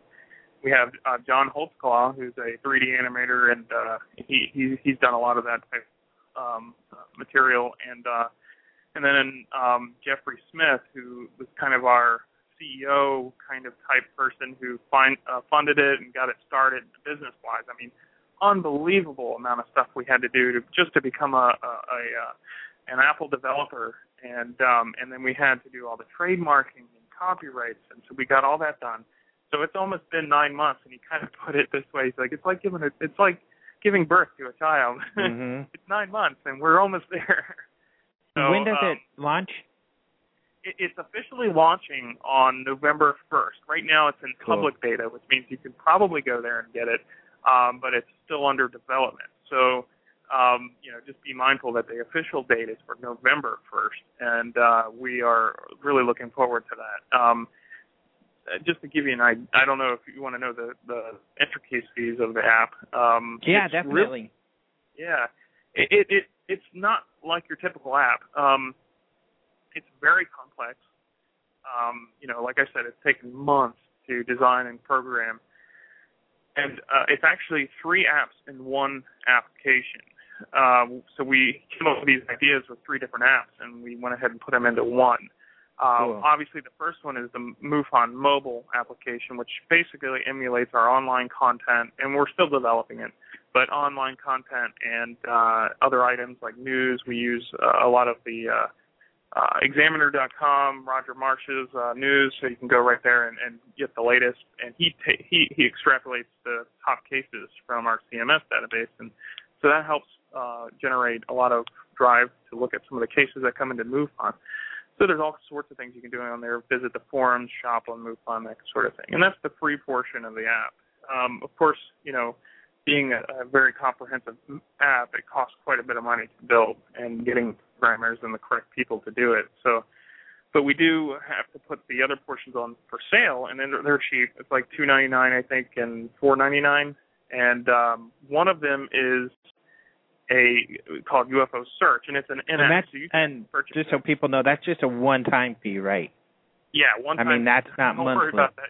we have uh, John Holtzclaw, who's a 3D animator, and uh, he, he he's done a lot of that type um, material, and uh, and then um, Jeffrey Smith, who was kind of our CEO kind of type person who find, uh, funded it and got it started business wise. I mean, unbelievable amount of stuff we had to do to just to become a, a, a uh, an Apple developer, and um, and then we had to do all the trademarking and copyrights, and so we got all that done. So it's almost been nine months, and he kind of put it this way: he's like, it's like giving a, it's like giving birth to a child. hmm it's nine months, and we're almost there. So, when does um, it launch? it, it's officially launching on November 1st. Right now, it's in Cool. public beta, which means you can probably go there and get it, um, but it's still under development. So, um, you know, just be mindful that the official date is for November 1st, and uh, we are really looking forward to that. Um, just to give you an idea, I don't know if you want to know the the intricacies of the app. Um, Yeah, it's really- yeah, it, it it it's not like your typical app. Um, it's very complex. Um, you know, like I said, it's taken months to design and program, and uh, it's actually three apps in one application. Um, so we came up with these ideas with three different apps, and we went ahead and put them into one. Uh, Cool. Obviously, the first one is the MUFON mobile application, which basically emulates our online content, and we're still developing it. But online content and uh, other items like news, we use uh, a lot of the uh, uh, Examiner.com, Roger Marsh's uh, news, so you can go right there and, and get the latest. And he ta- he he extrapolates the top cases from our CMS database, and so that helps uh, generate a lot of drive to look at some of the cases that come into MUFON. So there's all sorts of things you can do on there. Visit the forums, shop on MUFON, that sort of thing. And that's the free portion of the app. Um, of course, you know, being a, a very comprehensive app, it costs quite a bit of money to build and getting programmers and the correct people to do it. So, but we do have to put the other portions on for sale, and then they're, they're cheap. It's like two ninety nine, I think, and four ninety nine. And um, one of them is a called UFO Search, and it's an And that's so and just it. so people know, that's just a one-time fee, right? Yeah, one time. I mean, that's not don't worry monthly. about that.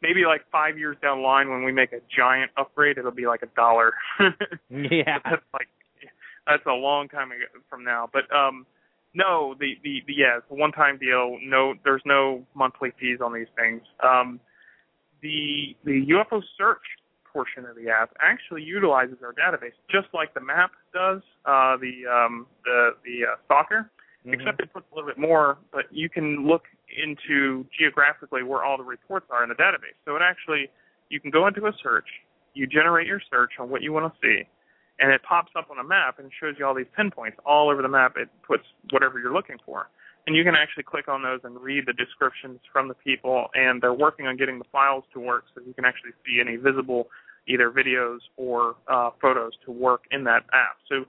Maybe like five years down the line, when we make a giant upgrade, it'll be like a dollar. Yeah. That's like that's a long time ago from now. But um, no, the, the the yeah, it's a one-time deal. No, there's no monthly fees on these things. Um, the the UFO search portion of the app actually utilizes our database, just like the map does. Uh, the um, the the uh, stalker Mhm. except it puts a little bit more, but you can look into geographically where all the reports are in the database. So it actually, you can go into a search, you generate your search on what you want to see, and it pops up on a map and shows you all these pinpoints all over the map. It puts whatever you're looking for. And you can actually click on those and read the descriptions from the people, and they're working on getting the files to work so you can actually see any visible either videos or uh, photos to work in that app. So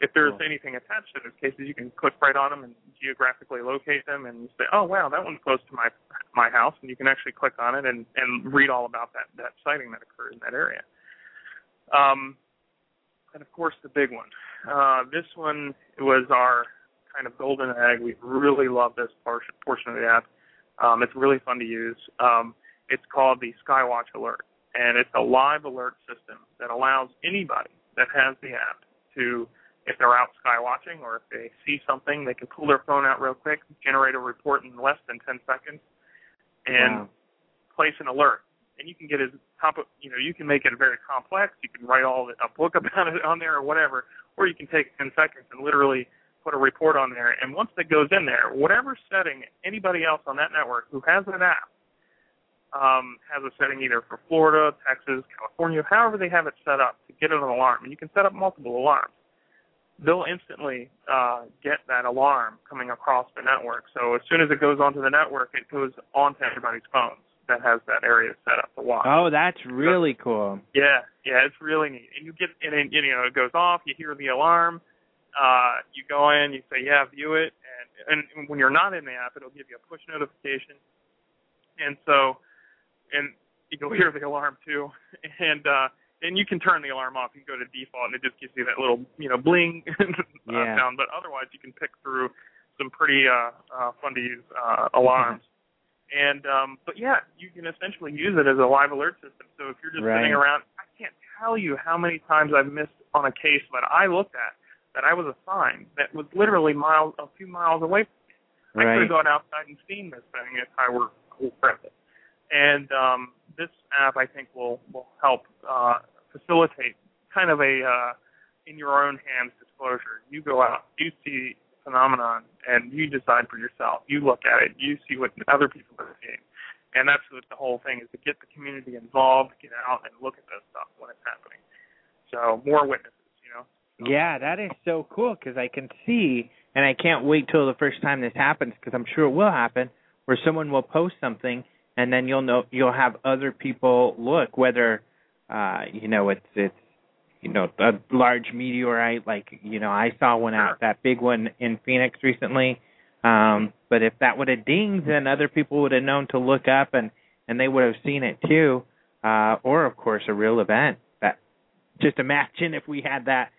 if there's Cool. anything attached to those cases, you can click right on them and geographically locate them and say, oh wow, that one's close to my my house, and you can actually click on it and and read all about that that sighting that occurred in that area. Um, and of course the big one. Uh, this one was our kind of golden egg. We really love this portion portion of the app. Um, it's really fun to use. Um, it's called the Skywatch Alert, and it's a live alert system that allows anybody that has the app to if they're out sky watching or if they see something, they can pull their phone out real quick, generate a report in less than 10 seconds, and Wow. place an alert. And you can get as top, you know, you can make it very complex. You can write all the, a book about it on there or whatever, or you can take 10 seconds and literally put a report on there. And once it goes in there, whatever setting anybody else on that network who has that app um, has a setting either for Florida, Texas, California, however they have it set up to get an alarm. And you can set up multiple alarms. They'll instantly uh, get that alarm coming across the network. So as soon as it goes onto the network, it goes onto everybody's phones that has that area set up to watch. Oh, that's really cool. Yeah, yeah, it's really neat. And you get and then you know it goes off. You hear the alarm. Uh, you go in, you say yeah, view it, and and when you're not in the app, it'll give you a push notification. And so, and you'll hear the alarm too, and uh, and you can turn the alarm off. You can go to default, and it just gives you that little you know bling uh, Yeah. sound. But otherwise, you can pick through some pretty uh, uh, fun to use uh, alarms. And um, but yeah, you can essentially use it as a live alert system. So if you're just Right. sitting around, I can't tell you how many times I've missed on a case that I looked at that I was assigned that was literally miles, a few miles away. From me. I could Right. have gone outside and seen this thing if I were aware of it. And um, this app, I think, will will help uh, facilitate kind of a uh, in your own hands disclosure. You go out, you see phenomenon, and you decide for yourself. You look at it, you see what other people are seeing, and that's what the whole thing is to get the community involved, get out and look at this stuff when it's happening. So more witnesses, you know. Yeah, that is so cool because I can see and I can't wait till the first time this happens because I'm sure it will happen, where someone will post something and then you'll know you'll have other people look whether uh you know it's it's you know a large meteorite like you know I saw one out that big one in Phoenix recently. Um but if that would have dinged then other people would have known to look up and and they would have seen it too. Uh or of course a real event that just imagine if we had that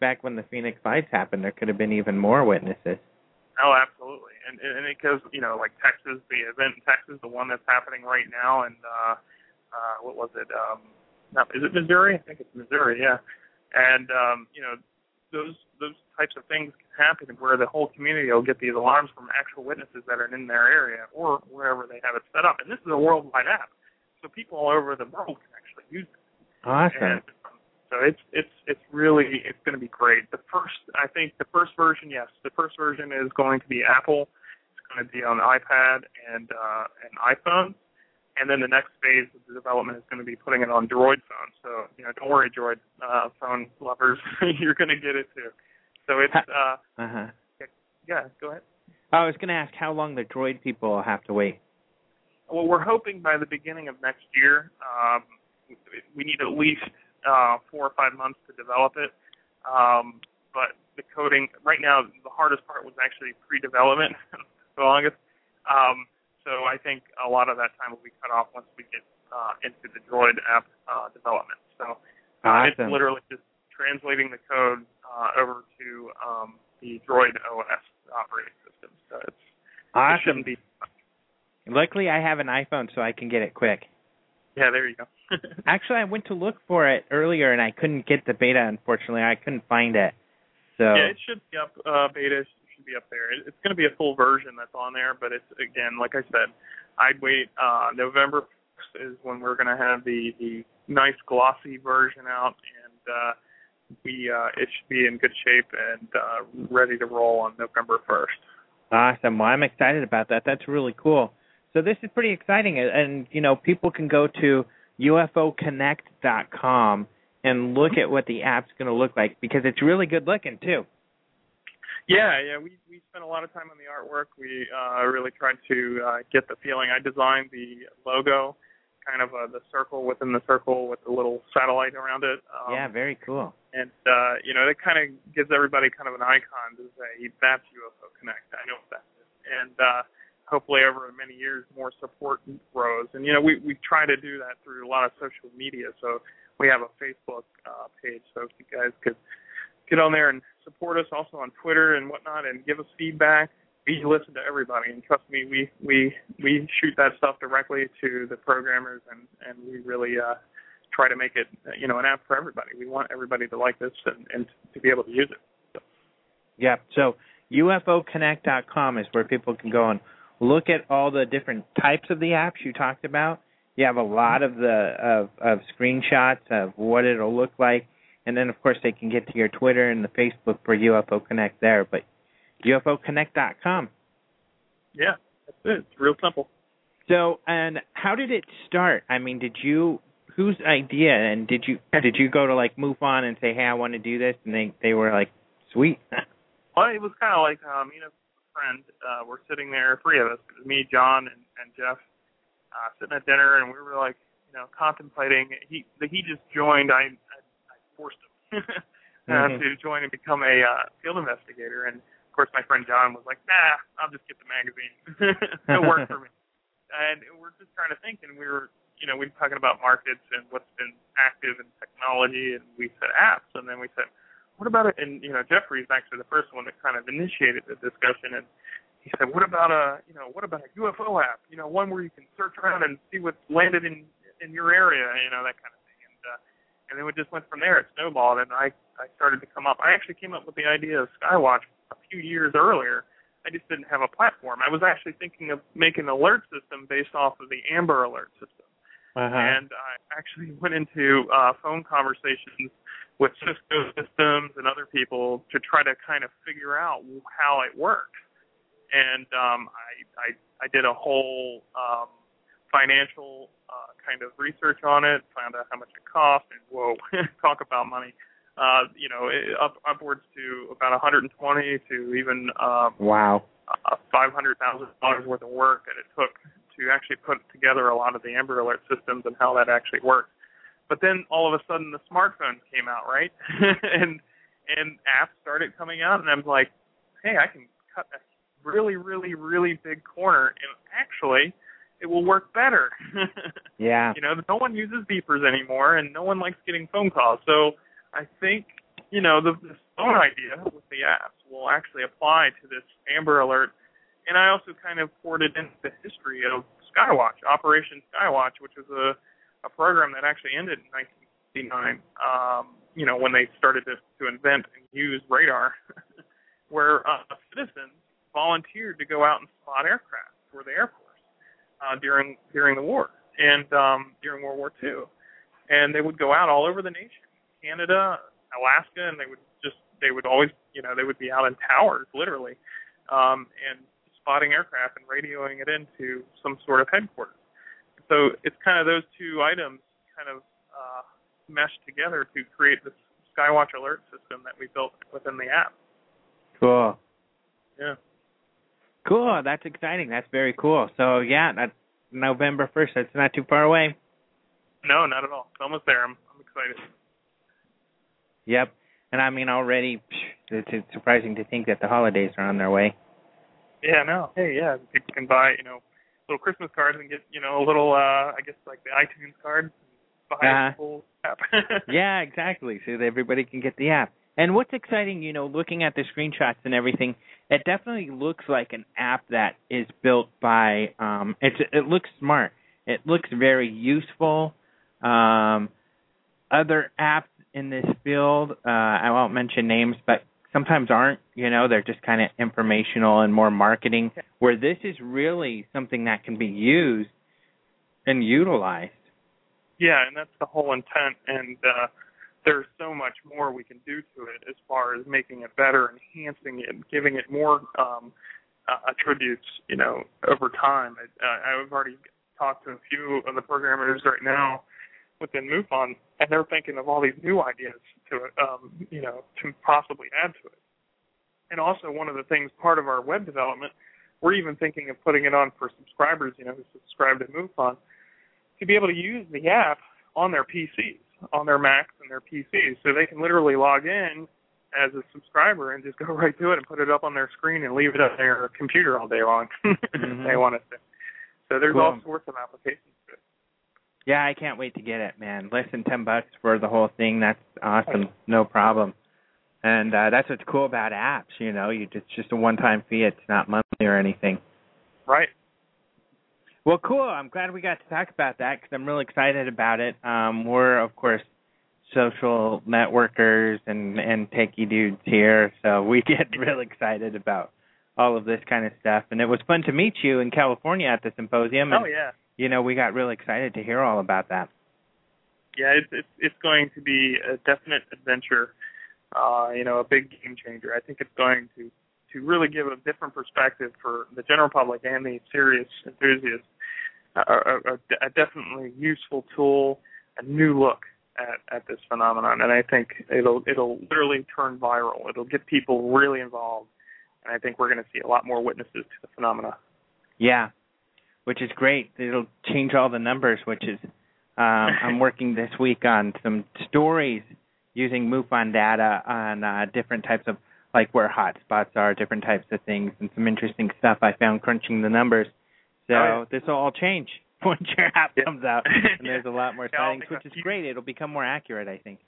back when the Phoenix lights happened there could have been even more witnesses Oh, absolutely, and and it goes, you know, like Texas, the event in Texas, the one that's happening right now, and uh, uh, what was it? Um, not, is it Missouri? I think it's Missouri, yeah. And um, you know, those those types of things can happen where the whole community will get these alarms from actual witnesses that are in their area or wherever they have it set up. And this is a worldwide app, so people all over the world can actually use it. awesome And, so it's it's it's really it's going to be great. The first I think the first version, yes, the first version is going to be Apple. It's going to be on iPad and uh, and iPhone, and then the next phase of the development is going to be putting it on Droid phones. So you know, don't worry, Droid uh, phone lovers, you're going to get it too. So it's uh, uh-huh yeah. Go ahead. I was going to ask how long the droid people have to wait Well, we're hoping by the beginning of next year. Um, we need at least uh, four or five months to develop it. Um, but the coding right now, the hardest part was actually pre-development, the longest. Um, so I think a lot of that time will be cut off once we get uh, into the Droid app uh, development. So uh, it's literally just translating the code uh, over to um, the Droid OS operating system. So it's it awesome shouldn't be. luckily I have an iPhone so I can get it quick Yeah, there you go. Actually, I went to look for it earlier and I couldn't get the beta. Unfortunately, I couldn't find it. So Yeah, it should be up. Uh, beta should be up there. It, it's going to be a full version that's on there, but it's again, like I said, I'd wait. Uh, November 1st is when we're going to have the the nice glossy version out, and uh, we uh, it should be in good shape and uh, ready to roll on November 1st. awesome. Well, I'm excited about that. That's really cool. So this is pretty exciting, and, you know, people can go to UFOConnect.com and look at what the app's going to look like because it's really good looking too. Yeah, yeah, we we spent a lot of time on the artwork. We uh, really tried to uh, get the feeling. I designed the logo, kind of uh, the circle within the circle with the little satellite around it. Um, yeah, very cool. and uh, you know, it kind of gives everybody kind of an icon to say that's UFO Connect. I know what that is, and uh, hopefully over many years more support grows. And you know, we we try to do that through a lot of social media. So we have a Facebook uh, page, so if you guys could get on there and support us, also on Twitter and whatnot, and give us feedback. We listen to everybody, and trust me, we we we shoot that stuff directly to the programmers, and and we really uh, try to make it you know an app for everybody. We want everybody to like this and, and to be able to use it. Yeah. So UFOConnect.com is where people can go and look at all the different types of the apps you talked about. You have a lot of the of, of screenshots of what it'll look like, and then of course they can get to your Twitter and the Facebook for UFO Connect there. But UFOConnect.com. Yeah, that's it. It's real simple. So, and how did it start? I mean, did you whose idea and did you did you go to like MUFON and say, "Hey, I want to do this," and they they were like, "Sweet." Well, it was kind of like um, you a friend. Uh, we're sitting there, three of us, me, John, and, and Jeff, uh, sitting at dinner, and we were like, you know, contemplating. He he just joined. I I, I forced him uh, Mhm. to join and become a uh, field investigator. And of course, my friend John was like, Nah, I'll just get the magazine. It'll work for me. And we're just trying to think, and we were, you know, we were talking about markets and what's been active in technology, and we said apps, and then we said, what about it? And you know, Jeffrey's actually the first one that kind of initiated the discussion, and he said, what about a, you know, what about a UFO app? You know, one where you can search around and see what's landed in in your area, you know, that kind of thing. And uh, and then we just went from there. It snowballed, and I I started to come up. I actually came up with the idea of Skywatch a few years earlier. I just didn't have a platform. I was actually thinking of making an alert system based off of the Amber Alert system Uh-huh. and I actually went into uh, phone conversations with Cisco systems and other people to try to kind of figure out how it works. And um, I, I I did a whole um, financial uh, kind of research on it, found out how much it cost, and whoa, talk about money. uh, you know, up upwards to about 120 to even um, wow, uh, 500 thousand dollars worth of work that it took to actually put together a lot of the Amber Alert systems and how that actually works. But then all of a sudden the smartphones came out, right? and and apps started coming out, and I'm like, hey, I can cut a really, really, really big corner, and actually, it will work better. yeah. You know, no one uses beepers anymore, and no one likes getting phone calls. So I think, you know, the, the phone idea with the apps will actually apply to this Amber Alert. And I also kind of poured it into the history of Skywatch, Operation Skywatch, which was a, a program that actually ended in 1969. Um, you know, when they started to, to invent and use radar, where uh, citizens volunteered to go out and spot aircraft for the Air Force uh, during during the war and um, during World War II, and they would go out all over the nation, Canada, Alaska, and they would just they would always you know they would be out in towers literally, um, and spotting aircraft and radioing it into some sort of headquarters. So it's kind of those two items kind of uh, meshed together to create this Skywatch alert system that we built within the app. Cool. Yeah. Cool. That's exciting. That's very cool. So yeah, that's November first. That's not too far away. No, not at all. It's almost there. I'm I'm excited. Yep. And I mean already it's, it's surprising to think that the holidays are on their way. Yeah, no. Hey, yeah, people can buy, you know, little Christmas cards and get, you know, a little uh I guess like the iTunes card buy Uh-huh. the full app. yeah, exactly. So that everybody can get the app. And what's exciting, you know, looking at the screenshots and everything, it definitely looks like an app that is built by um it's it looks smart. It looks very useful. Um other apps in this field, uh I won't mention names, but sometimes aren't, you know, they're just kind of informational and more marketing where this is really something that can be used and utilized. Yeah, and that's the whole intent. And uh, there's so much more we can do to it as far as making it better, enhancing it, giving it more um, uh, attributes. You know, over time. I, I've already talked to a few of the programmers right now within MUFON, and they're thinking of all these new ideas to. Um, you know, to possibly add to it. And also, one of the things part of our web development, we're even thinking of putting it on for subscribers. You know, who subscribe to MUFON to be able to use the app on their PCs, on their Macs and their PCs, so they can literally log in as a subscriber and just go right to it and put it up on their screen and leave it on their computer all day long if Mhm. they want it to. So there's Cool. all sorts of applications to it. Yeah, I can't wait to get it, man. Less than ten bucks for the whole thing. That's awesome. No problem. And uh that's what's cool about apps, you know, you it's just a one time fee, it's not monthly or anything. Right. Well, cool. I'm glad we got to talk about that because I'm really excited about it. Um, we're of course social networkers and and techie dudes here, so we get real excited about all of this kind of stuff. And it was fun to meet you in California at the symposium. And, Oh yeah. You know, we got really excited to hear all about that. Yeah, it's it's it's going to be a definite adventure. Uh, you know, a big game changer. I think it's going to to really give a different perspective for the general public and the serious enthusiasts. A, a, a, a definitely useful tool, a new look at at this phenomenon, and I think it'll it'll literally turn viral. It'll get people really involved, and I think we're going to see a lot more witnesses to the phenomena. Yeah, which is great. It'll change all the numbers, which is um, I'm working this week on some stories using MUFON data on uh, different types of like where hot spots are, different types of things, and some interesting stuff I found crunching the numbers. So Oh, yeah. this will all change once your app Yeah. comes out, and there's a lot more sightings, which is great. It'll become more accurate, I think.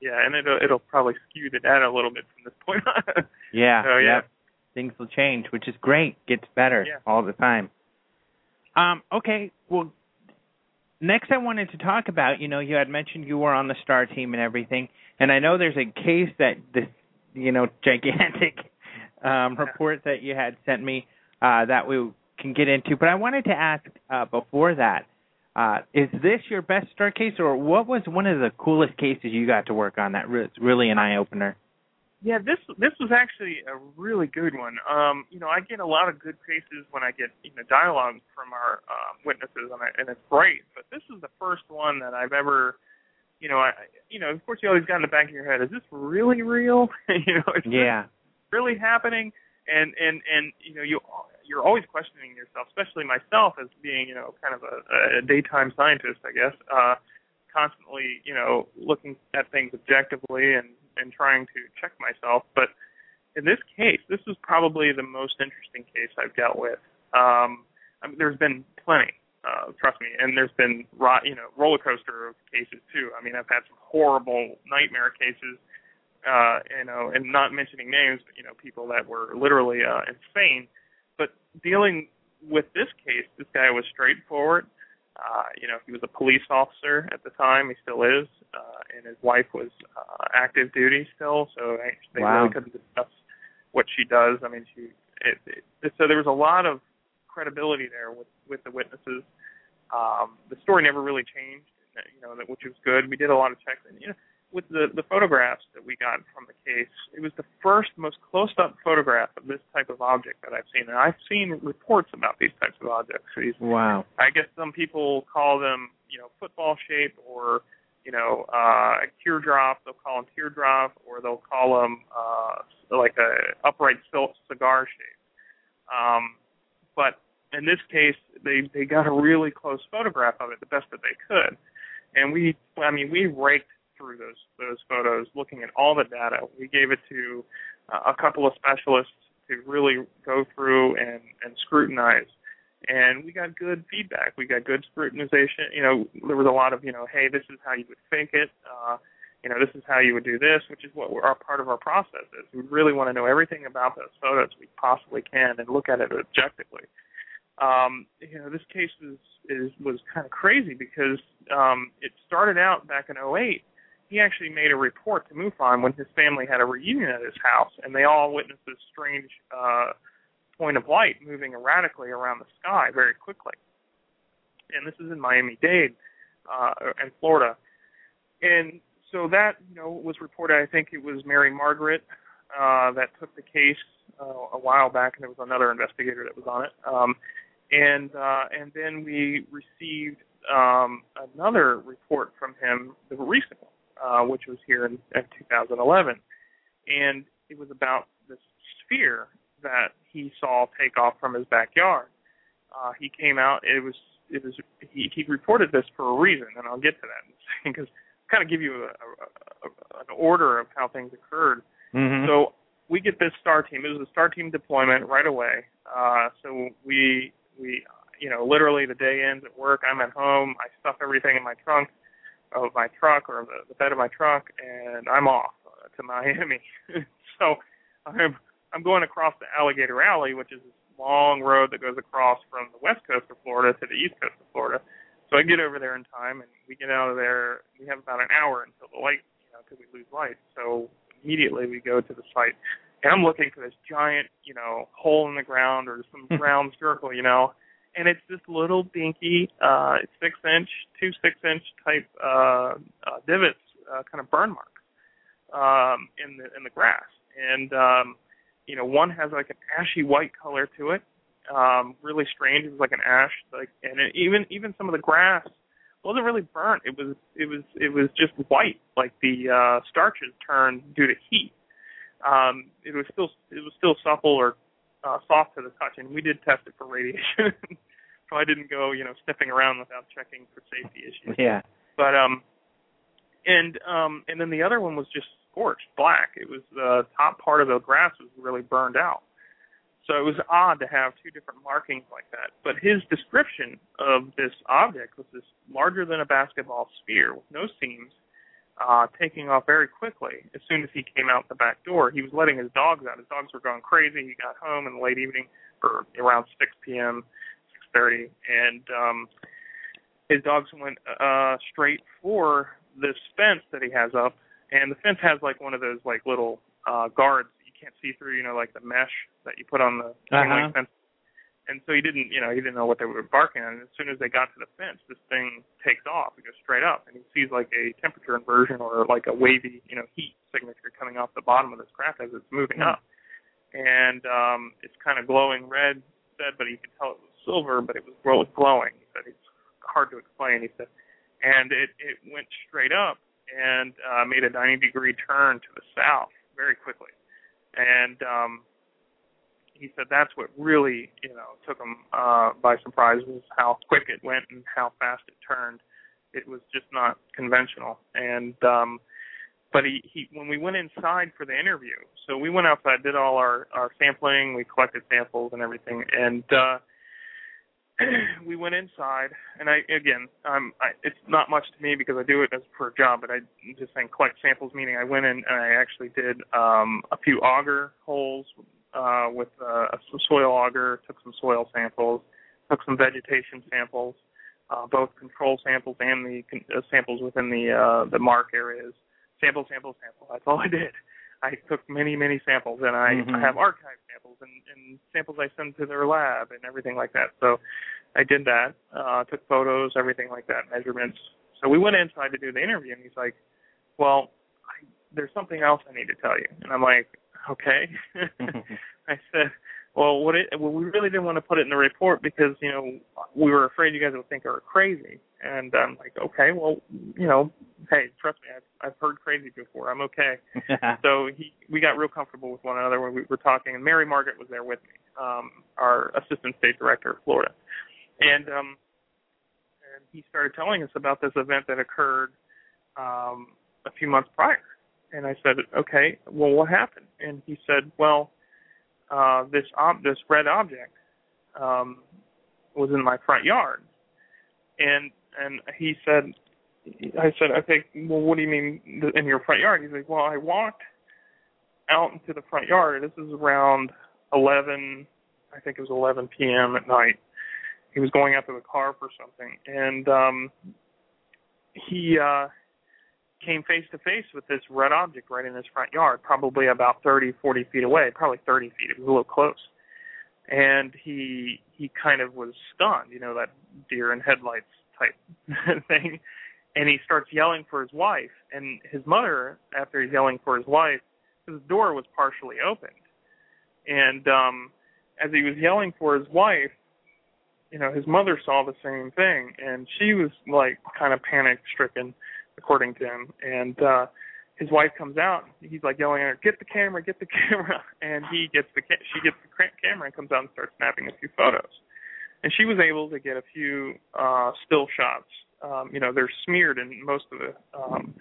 Yeah, and it'll it'll probably skew the data a little bit from this point on. Yeah. So, yeah. yep. Things will change, which is great. Gets better Yeah. all the time. Um, okay, well next I wanted to talk about, you know, you had mentioned you were on the star team and everything, and I know there's a case that this you know, gigantic um report that you had sent me uh that we can get into. But I wanted to ask uh before that, uh is this your best star case or what was one of the coolest cases you got to work on that was really an eye opener? Yeah, this this was actually a really good one. Um, you know, I get a lot of good cases when I get you know dialogue from our um, witnesses, and, I, and it's great. But this is the first one that I've ever, you know, I, you know, of course, you always got in the back of your head, is this really real? you know, is Yeah. really happening? And and and you know, you you're always questioning yourself, especially myself as being, you know, kind of a, a daytime scientist, I guess. Uh, constantly, you know, looking at things objectively and and trying to check myself. But in this case, this is probably the most interesting case I've dealt with. Um, I mean, there's been plenty, uh, trust me, and there's been ro- you know roller coaster of cases too. I mean, I've had some horrible nightmare cases, uh, you know, and not mentioning names, but you know, people that were literally uh, insane. But dealing with this case, this guy was straightforward. Uh, you know, he was a police officer at the time. He still is, uh, and his wife was uh, active duty still. So they Wow. really couldn't discuss what she does. I mean, she. It, it, so there was a lot of credibility there with with the witnesses. Um, the story never really changed, you know, that- which was good. We did a lot of checks, and you know, with the the photographs that we got from the case, it was the first most close up photograph of this type of object that I've seen. And I've seen reports about these types of objects. These Wow. I guess some people call them, you know, football shape or, you know, uh, teardrop. They'll call them teardrop, or they'll call them uh, like a upright cigar shape. Um, but in this case, they they got a really close photograph of it, the best that they could, and we, I mean, we raked through those those photos, looking at all the data. We gave it to uh, a couple of specialists to really go through and and scrutinize and we got good feedback. We got good scrutinization. You know, there was a lot of, you know, hey, this is how you would fake it. Uh, you know, this is how you would do this, which is what our part of our process is. We really want to know everything about those photos we possibly can and look at it objectively. Um, you know, this case is, is was kind of crazy because um, it started out back in '08. He actually made a report to MUFON when his family had a reunion at his house, and they all witnessed this strange uh, point of light moving erratically around the sky very quickly. And this is in Miami-Dade, uh, in Florida. And so that, you know, was reported, I think it was Mary Margaret uh, that took the case uh, a while back, and there was another investigator that was on it. Um, and uh, and then we received um, another report from him, the recent one, uh, which was here in, in 2011, and it was about this sphere that he saw take off from his backyard. Uh, he came out. It was it was he, he reported this for a reason, and I'll get to that in a second because kind of give you a, a, a, an order of how things occurred. Mm-hmm. So we get this star team. It was a star team deployment right away. Uh, so we we you know literally the day ends at work. I'm at home. I stuff everything in my trunk of my truck or the, the bed of my truck, and I'm off uh, to Miami. so I'm I'm going across the Alligator Alley, which is this long road that goes across from the west coast of Florida to the east coast of Florida. So I get over there in time, and we get out of there. We have about an hour until the light, you know, because we lose light. So immediately we go to the site, and I'm looking for this giant, you know, hole in the ground or some round circle, you know, and it's this little dinky, uh, six inch, two six inch type uh, uh, divots, uh, kind of burn marks um, in the in the grass, and um, you know, one has like an ashy white color to it, um, really strange. It was like an ash, like, and it, even even some of the grass wasn't really burnt. It was it was it was just white, like the uh, starches turned due to heat. Um, it was still it was still supple or uh, soft to the touch, and we did test it for radiation. so I didn't go, you know, sniffing around without checking for safety issues. Yeah. But um, and um, and then the other one was just scorched black. It was the top part of the grass was really burned out. So it was odd to have two different markings like that. But his description of this object was this larger than a basketball sphere with no seams, uh, taking off very quickly. As soon as he came out the back door, he was letting his dogs out. His dogs were going crazy. He got home in the late evening, or around 6 p.m., 6:30, and um, his dogs went uh, straight for this fence that he has up, and the fence has like one of those like little uh, guards that you can't see through. You know, like the mesh that you put on the Uh-huh. fence. And so he didn't, you know, he didn't know what they were barking at. And as soon as they got to the fence, this thing takes off. It goes straight up, and he sees like a temperature inversion or like a wavy, you know, heat signature coming off the bottom of this craft as it's moving Hmm. up. And um, it's kind of glowing red, said, but he could tell it was silver, but it was really glowing. He said it's hard to explain. He said, and it it went straight up and uh, made a 90 degree turn to the south very quickly. And um, he said that's what really, you know, took him uh, by surprise was how quick it went and how fast it turned. It was just not conventional. And um, but he, he when we went inside for the interview, so we went outside, did all our our sampling, we collected samples and everything, and uh, we went inside, and I again, um, I, it's not much to me because I do it as for a job, but I just saying collect samples. Meaning, I went in and I actually did um, a few auger holes uh, with uh, some soil auger, took some soil samples, took some vegetation samples, uh, both control samples and the uh, samples within the uh, the mark areas. Sample, sample, sample. That's all I did. I took many, many samples, and I, mm-hmm. I have archive samples and, and samples I send to their lab and everything like that. So I did that, uh, took photos, everything like that, measurements. So we went inside to do the interview, and he's like, "Well, I, there's something else I need to tell you," and I'm like, "Okay." I said, well, what it, well, we really didn't want to put it in the report because you know we were afraid you guys would think we were crazy. And I'm like, okay, well, you know, hey, trust me, I've I've heard crazy before. I'm okay. so he, we got real comfortable with one another when we were talking, and Mary Margaret was there with me, um, our assistant state director of Florida, and um, and he started telling us about this event that occurred um, a few months prior. And I said, okay, well, what happened? And he said, well uh, this ob- this red object um, was in my front yard, and and he said, I said, okay, well, what do you mean in your front yard? He's like, well, I walked out into the front yard. This is around 11, I think it was 11 p.m. at night. He was going out to the car for something, and um, he uh, came face to face with this red object right in his front yard, probably about 30, 40 feet away, probably 30 feet. It was a little close. And he he kind of was stunned, you know, that deer in headlights type thing. And he starts yelling for his wife. And his mother, after he's yelling for his wife, his door was partially opened. And um as he was yelling for his wife, you know, his mother saw the same thing and she was like kind of panic stricken according to him. And uh his wife comes out. He's like yelling at her, "Get the camera! Get the camera!" And he gets the ca- she gets the camera and comes out and starts snapping a few photos. And she was able to get a few uh still shots. Um, you know, they're smeared in most of the um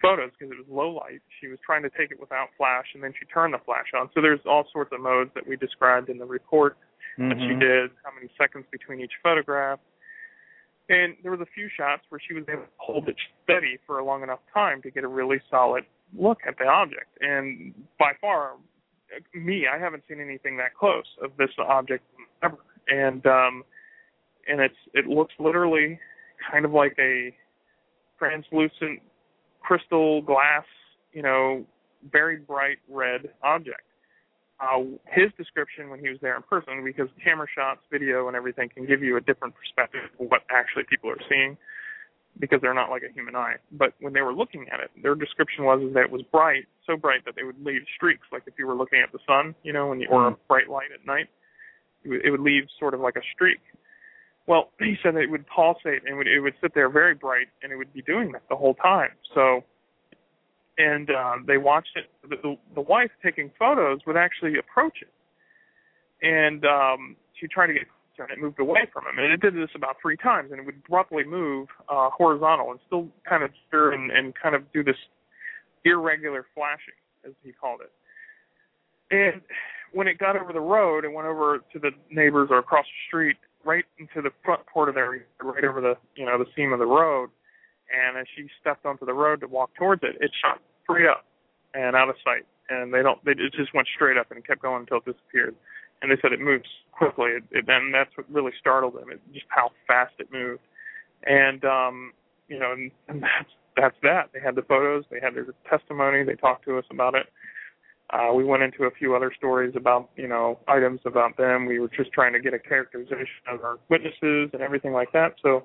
photos because it was low light. She was trying to take it without flash, and then she turned the flash on. So there's all sorts of modes that we described in the report mm-hmm. that she did, how many seconds between each photograph, and there was a few shots where she was able to hold it steady for a long enough time to get a really solid look at the object. And by far, me, I haven't seen anything that close of this object ever. And um, and it's it looks literally kind of like a translucent crystal glass, you know, very bright red object uh, his description when he was there in person, because camera shots, video, and everything can give you a different perspective of what actually people are seeing, because they're not like a human eye. But when they were looking at it, their description was that it was bright, so bright that they would leave streaks, like if you were looking at the sun, you know, when you, or a bright light at night, it would, it would leave sort of like a streak. Well, he said that it would pulsate and it would, it would sit there very bright, and it would be doing that the whole time. So and uh, they watched it. The, the wife taking photos would actually approach it, and um, she tried to get closer, and it moved away from him. And it did this about three times, and it would abruptly move uh, horizontal and still kind of stir and, and kind of do this irregular flashing, as he called it. And when it got over the road and went over to the neighbors or across the street, right into the front part of their, right over the you know the seam of the road, and as she stepped onto the road to walk towards it, it shot straight up and out of sight. And they don't, they it just went straight up and kept going until it disappeared. And they said it moves quickly, it, it, and that's what really startled them. It, just how fast it moved. And um, you know, and, and that's that's that. They had the photos, they had their testimony, they talked to us about it. Uh, we went into a few other stories about, you know, items about them. We were just trying to get a characterization of our witnesses and everything like that. So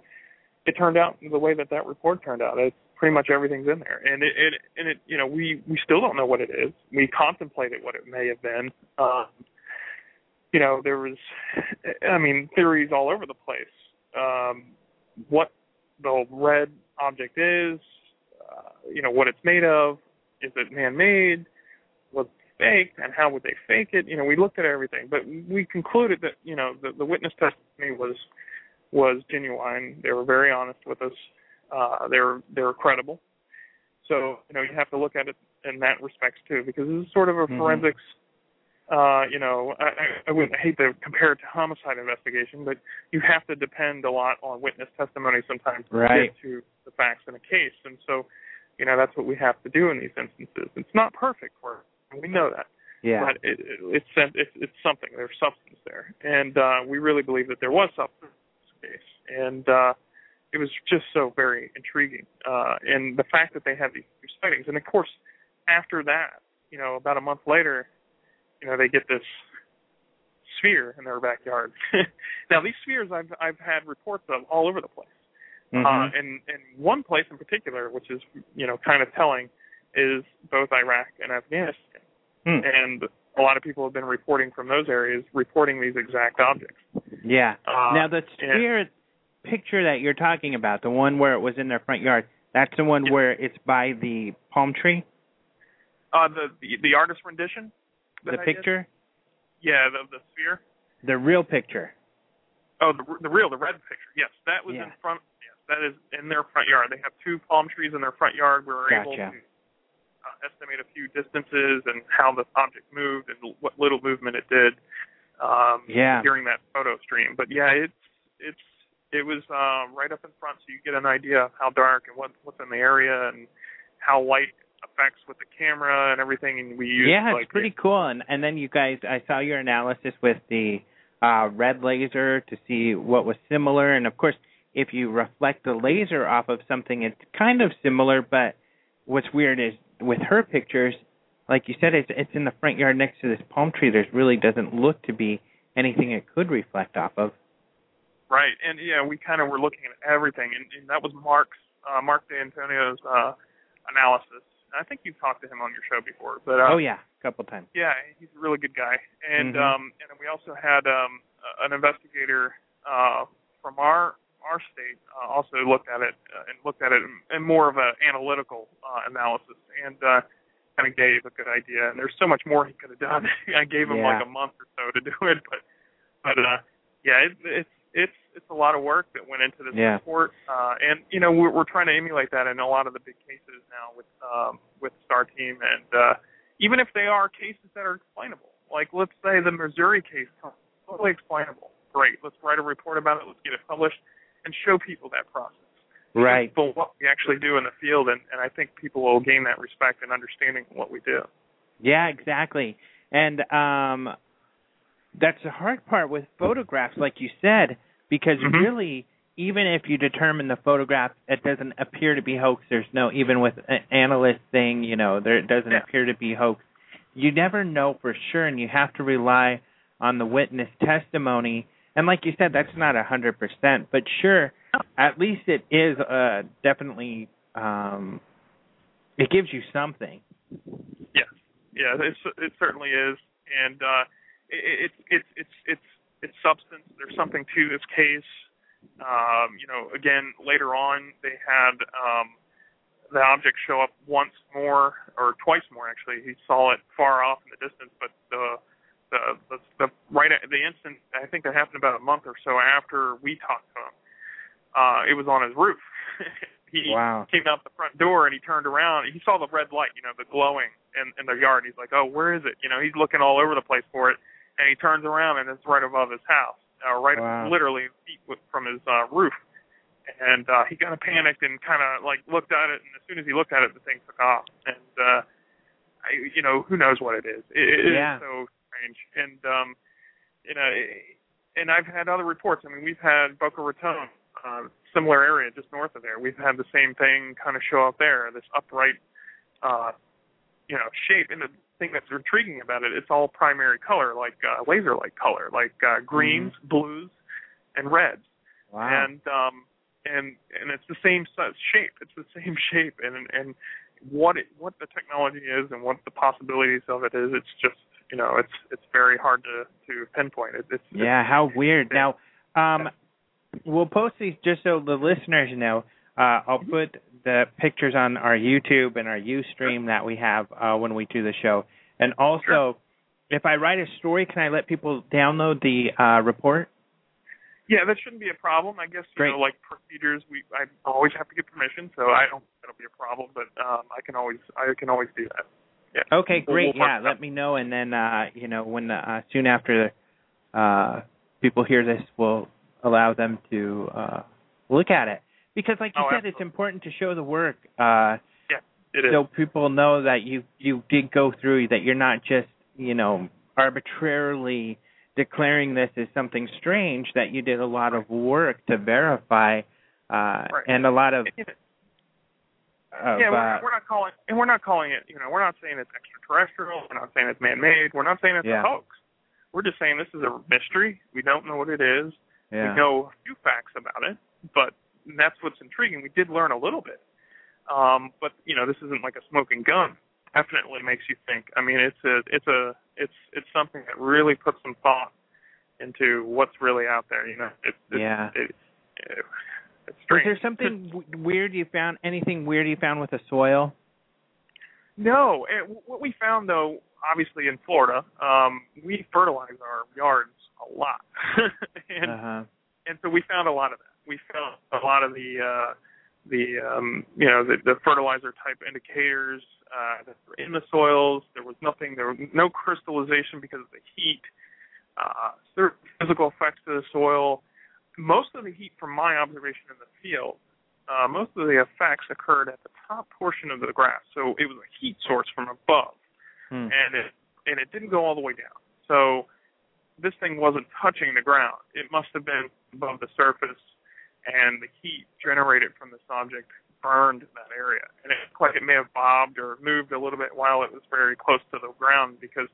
it turned out the way that that report turned out. It's pretty much everything's in there, and it, it and it you know we we still don't know what it is. We contemplated what it may have been. Um, you know, there was, I mean, theories all over the place. Um, what the red object is, uh, you know what it's made of. Is it man-made? Was faked? And how would they fake it? You know, we looked at everything, but we concluded that you know the, the witness testimony was was genuine. They were very honest with us. Uh, they were they were credible. So you know you have to look at it in that respects too, because this is sort of a Mhm. forensics. Uh, you know, I, I- I wouldn't hate to compare it to homicide investigation, but you have to depend a lot on witness testimony sometimes to Right. get to the facts in a case, and so you know that's what we have to do in these instances. It's not perfect work, and we know that Yeah. but it, it, it's it's it's something. There's substance there, and uh, we really believe that there was substance in this case, and uh, it was just so very intriguing. Uh, and the fact that they had these sightings, and of course, after that, you know, about a month later, you know, they get this sphere in their backyard. now, these spheres I've I've had reports of all over the place. Mhm. Uh, and and one place in particular, which is you know kind of telling, is both Iraq and Afghanistan Hmm. and a lot of people have been reporting from those areas, reporting these exact objects. Yeah. Uh, now the and- sphere picture that you're talking about, the one where it was in their front yard, that's the one Yeah. where it's by the palm tree. Uh, the, the the artist rendition. The I did? picture, Yeah, the the sphere. the real picture. Oh, the the real the red picture. Yes, that was Yeah. in front. Yes, that is in their front yard. They have two palm trees in their front yard. We were able to uh, estimate a few distances and how the object moved and what little movement it did. Um, Yeah. During that photo stream, but yeah, it's it's it was uh, right up in front, so you get an idea of how dark and what what's in the area and how light affects with the camera and everything. And we use yeah, like it's pretty cool. And and then you guys, I saw your analysis with the uh red laser to see what was similar, and of course, if you reflect the laser off of something, it's kind of similar. But what's weird is with her pictures, like you said, it's it's in the front yard next to this palm tree. There really doesn't look to be anything it could reflect off of. Right, and yeah, we kind of were looking at everything, and, and that was Marc's uh, Marc D'Antonio's uh, analysis. I think you've talked to him on your show before, but uh, oh yeah, a couple times. yeah, he's a really good guy. And Mhm. um, and we also had um, an investigator uh, from our our state uh, also looked at it uh, and looked at it in, in more of an analytical uh, analysis and uh, kind of gave a good idea. And there's so much more he could have done. I gave him Yeah. like a month or so to do it, but but uh, yeah, it, it's it's it's a lot of work that went into this Yeah. report, uh, and you know we're, we're trying to emulate that in a lot of the big cases now with um, with Star Team, and uh, even if they are cases that are explainable, like let's say the Missouri case, totally explainable, great. Let's write a report about it. Let's get it published, and show people that process. Right. But what we actually do in the field, and, and I think people will gain that respect and understanding of what we do. Yeah, exactly. And um that's the hard part with photographs, like you said, because Mhm. really, even if you determine the photograph, it doesn't appear to be hoax. There's no even with an analyst thing, you know, there it doesn't Yeah. appear to be hoax. You never know for sure, and you have to rely on the witness testimony. And like you said, that's not a hundred percent, but sure, at least it is uh definitely um it gives you something. yeah yeah, it's, it certainly is, and uh, it, it's it's it's it's it's substance. There's something to this case. Um, you know, again, later on they had um, the object show up once more or twice more. Actually, he saw it far off in the distance, but the the the, the right at the instant, I think that happened about a month or so after we talked to him. Uh, it was on his roof. he Wow. came out the front door and he turned around. He saw the red light, you know, the glowing in in the yard. He's like, "Oh, where is it?" You know, he's looking all over the place for it, and he turns around and it's right above his house, uh, right Wow. literally feet from his uh, roof. And uh, he kind of panicked and kind of like looked at it, and as soon as he looked at it, the thing took off. And uh, I, you know, who knows what it is? It, it Yeah. is so strange. And um, you know, and I've had other reports. I mean, we've had Boca Raton, uh, similar area just north of there. We've had the same thing kind of show up there. This upright, uh, you know, shape. And the thing that's intriguing about it, it's all primary color, like uh, laser light color, like uh, greens, blues, and reds. Wow. And um, and and it's the same shape. It's the same shape. And and what it, what the technology is and what the possibilities of it is, it's just you know, it's it's very hard to to pinpoint. It, it's Yeah, how weird. Now, um, we'll post these just so the listeners know. Uh, I'll put the pictures on our YouTube and our UStream that we have uh, when we do the show. And also, Sure. if I write a story, can I let people download the uh, report? Yeah, that shouldn't be a problem. I guess you Great. know, like procedures, we I always have to get permission, so I don't think it'll be a problem. But um, I can always I can always do that. Yeah. Okay, We'll- great. we'll yeah, let me know, and then uh, you know when uh, soon after uh, people hear this, we'll allow them to uh, look at it because, like you Oh, said, it's important to show the work. Uh, yeah, It is. so people know that you you did go through that you're not just you know arbitrarily declaring this as something strange that you did a lot of work to verify uh Right. and a lot of, yeah, we're, uh, we're not calling, and we're not calling it. You know, we're not saying it's extraterrestrial. We're not saying it's man-made. We're not saying it's Yeah. a hoax. We're just saying this is a mystery. We don't know what it is. yeah. We know a few facts about it, but that's what's intriguing. We did learn a little bit, um, but you know, this isn't like a smoking gun. Definitely makes you think. I mean, it's a, it's a, it's, it's something that really puts some thought into what's really out there. You know, it's, it's Yeah. it, it, it's Was strange. there something w- weird you found? Anything weird you found with the soil? No, and what we found though, obviously in Florida, um, we fertilize our yards a lot, and Uh-huh. and so we found a lot of that. We found a lot of the uh, the um, you know the, the fertilizer type indicators uh, that were in the soils. There was nothing. There was no crystallization because of the heat. Uh, certain physical effects to the soil. Most of the heat, from my observation in the field, uh, most of the effects occurred at the top portion of the grass. So it was a heat source from above Hmm. and it and it didn't go all the way down. So this thing wasn't touching the ground. It must have been above the surface, and the heat generated from this object burned that area. And it looked like it may have bobbed or moved a little bit while it was very close to the ground because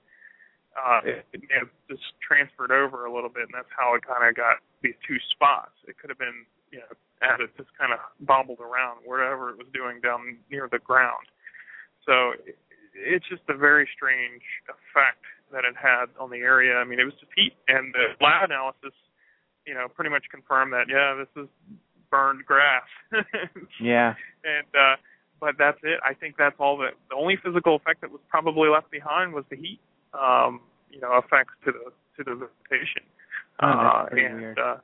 uh, it, it may have just transferred over a little bit, and that's how it kind of got these two spots. It could have been, you know, as it just kind of bobbled around wherever it was doing down near the ground. So it, it's just a very strange effect that it had on the area. I mean, it was just heat, and the lab analysis, you know, pretty much confirmed that yeah, this is burned grass. Yeah. and uh but that's it. I think that's all that the only physical effect that was probably left behind was the heat. Um, you know, effects to the to the vegetation. Oh, uh and weird. uh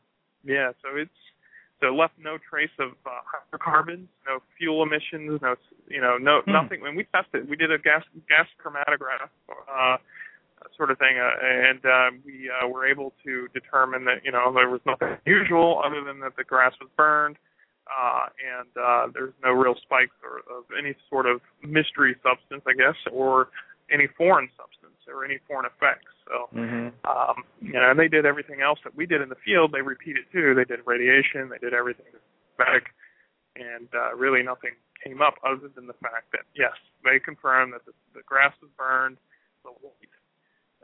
yeah, so it's so it left no trace of uh, hydrocarbons, no fuel emissions, no you know, no Hmm. nothing. When we tested, we did a gas gas chromatograph uh sort of thing, uh, and uh, we uh, were able to determine that you know there was nothing unusual other than that the grass was burned, uh, and uh, there's no real spikes or of any sort of mystery substance, I guess, or any foreign substance or any foreign effects. So, Mhm. um, you know, and they did everything else that we did in the field. They repeated too. They did radiation. They did everything medic, and uh, really nothing came up other than the fact that yes, they confirmed that the, the grass was burned, the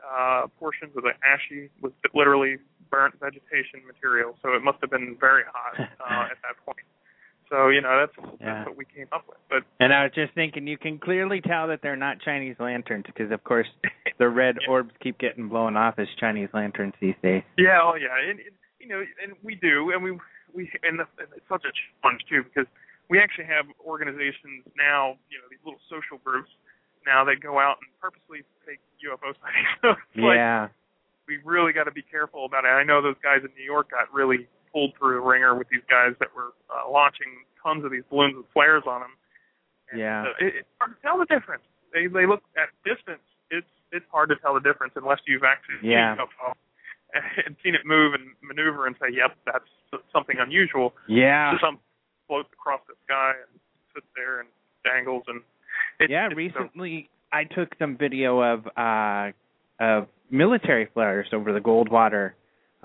uh, portions of the ashy was literally burnt vegetation material, so it must have been very hot uh, at that point. So you know that's Yeah. that's what we came up with. But And I was just thinking, you can clearly tell that they're not Chinese lanterns because, of course, the red Yeah. orbs keep getting blown off as Chinese lanterns these days. Yeah, oh yeah, and, and you know, and we do, and we we and, the, and it's such a challenge too because we actually have organizations now, you know, these little social groups now that go out and purposely fake UFO sightings. So it's like Yeah. we really got to be careful about it. I know those guys in New York got really pulled through a ringer with these guys that were uh, launching tons of these balloons with flares on them. And, Yeah. uh, it, it's hard to tell the difference. They they look at distance. It's it's hard to tell the difference unless you've actually Yeah. seen UFO and seen it move and maneuver and say, "Yep, that's something unusual." Yeah. Just some floats across the sky and sits there and dangles and. Yeah, it's so- recently I took some video of uh of military flares over the Goldwater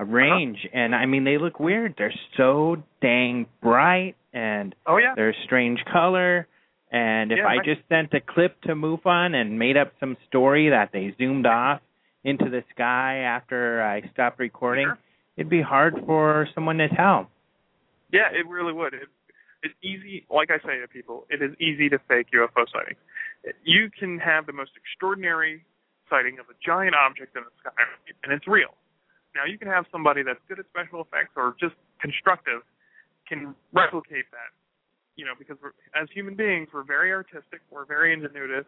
uh, range and I mean they look weird. They're so dang bright and oh yeah. they're a strange color and if Yeah, I right. just sent a clip to MUFON and made up some story that they zoomed off into the sky after I stopped recording, Sure. it'd be hard for someone to tell. Yeah, it really would. It, it's easy, like I say to people, it is easy to fake UFO sightings. You can have the most extraordinary sighting of a giant object in the sky, and it's real. Now, you can have somebody that's good at special effects or just constructive can replicate that you know, because we're, as human beings, we're very artistic, we're very ingenuitive,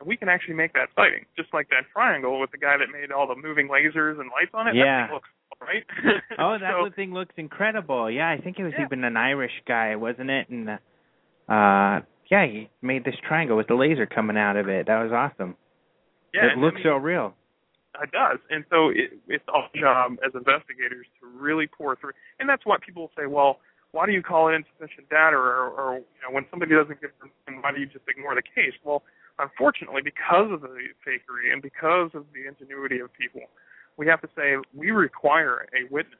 and we can actually make that sighting, just like that triangle with the guy that made all the moving lasers and lights on it. Yeah. That thing looks right. Oh, that so, thing looks incredible. Yeah, I think it was Yeah. even an Irish guy, wasn't it? And uh, uh yeah, he made this triangle with the laser coming out of it. That was awesome. yeah, it looks I mean, so real. It does, and so it, it's our job as investigators to really pour through. And that's what people say. Well, why do you call it insufficient data, or, or you know, when somebody doesn't give them, why do you just ignore the case? Well, unfortunately, because of the fakery and because of the ingenuity of people, we have to say we require a witness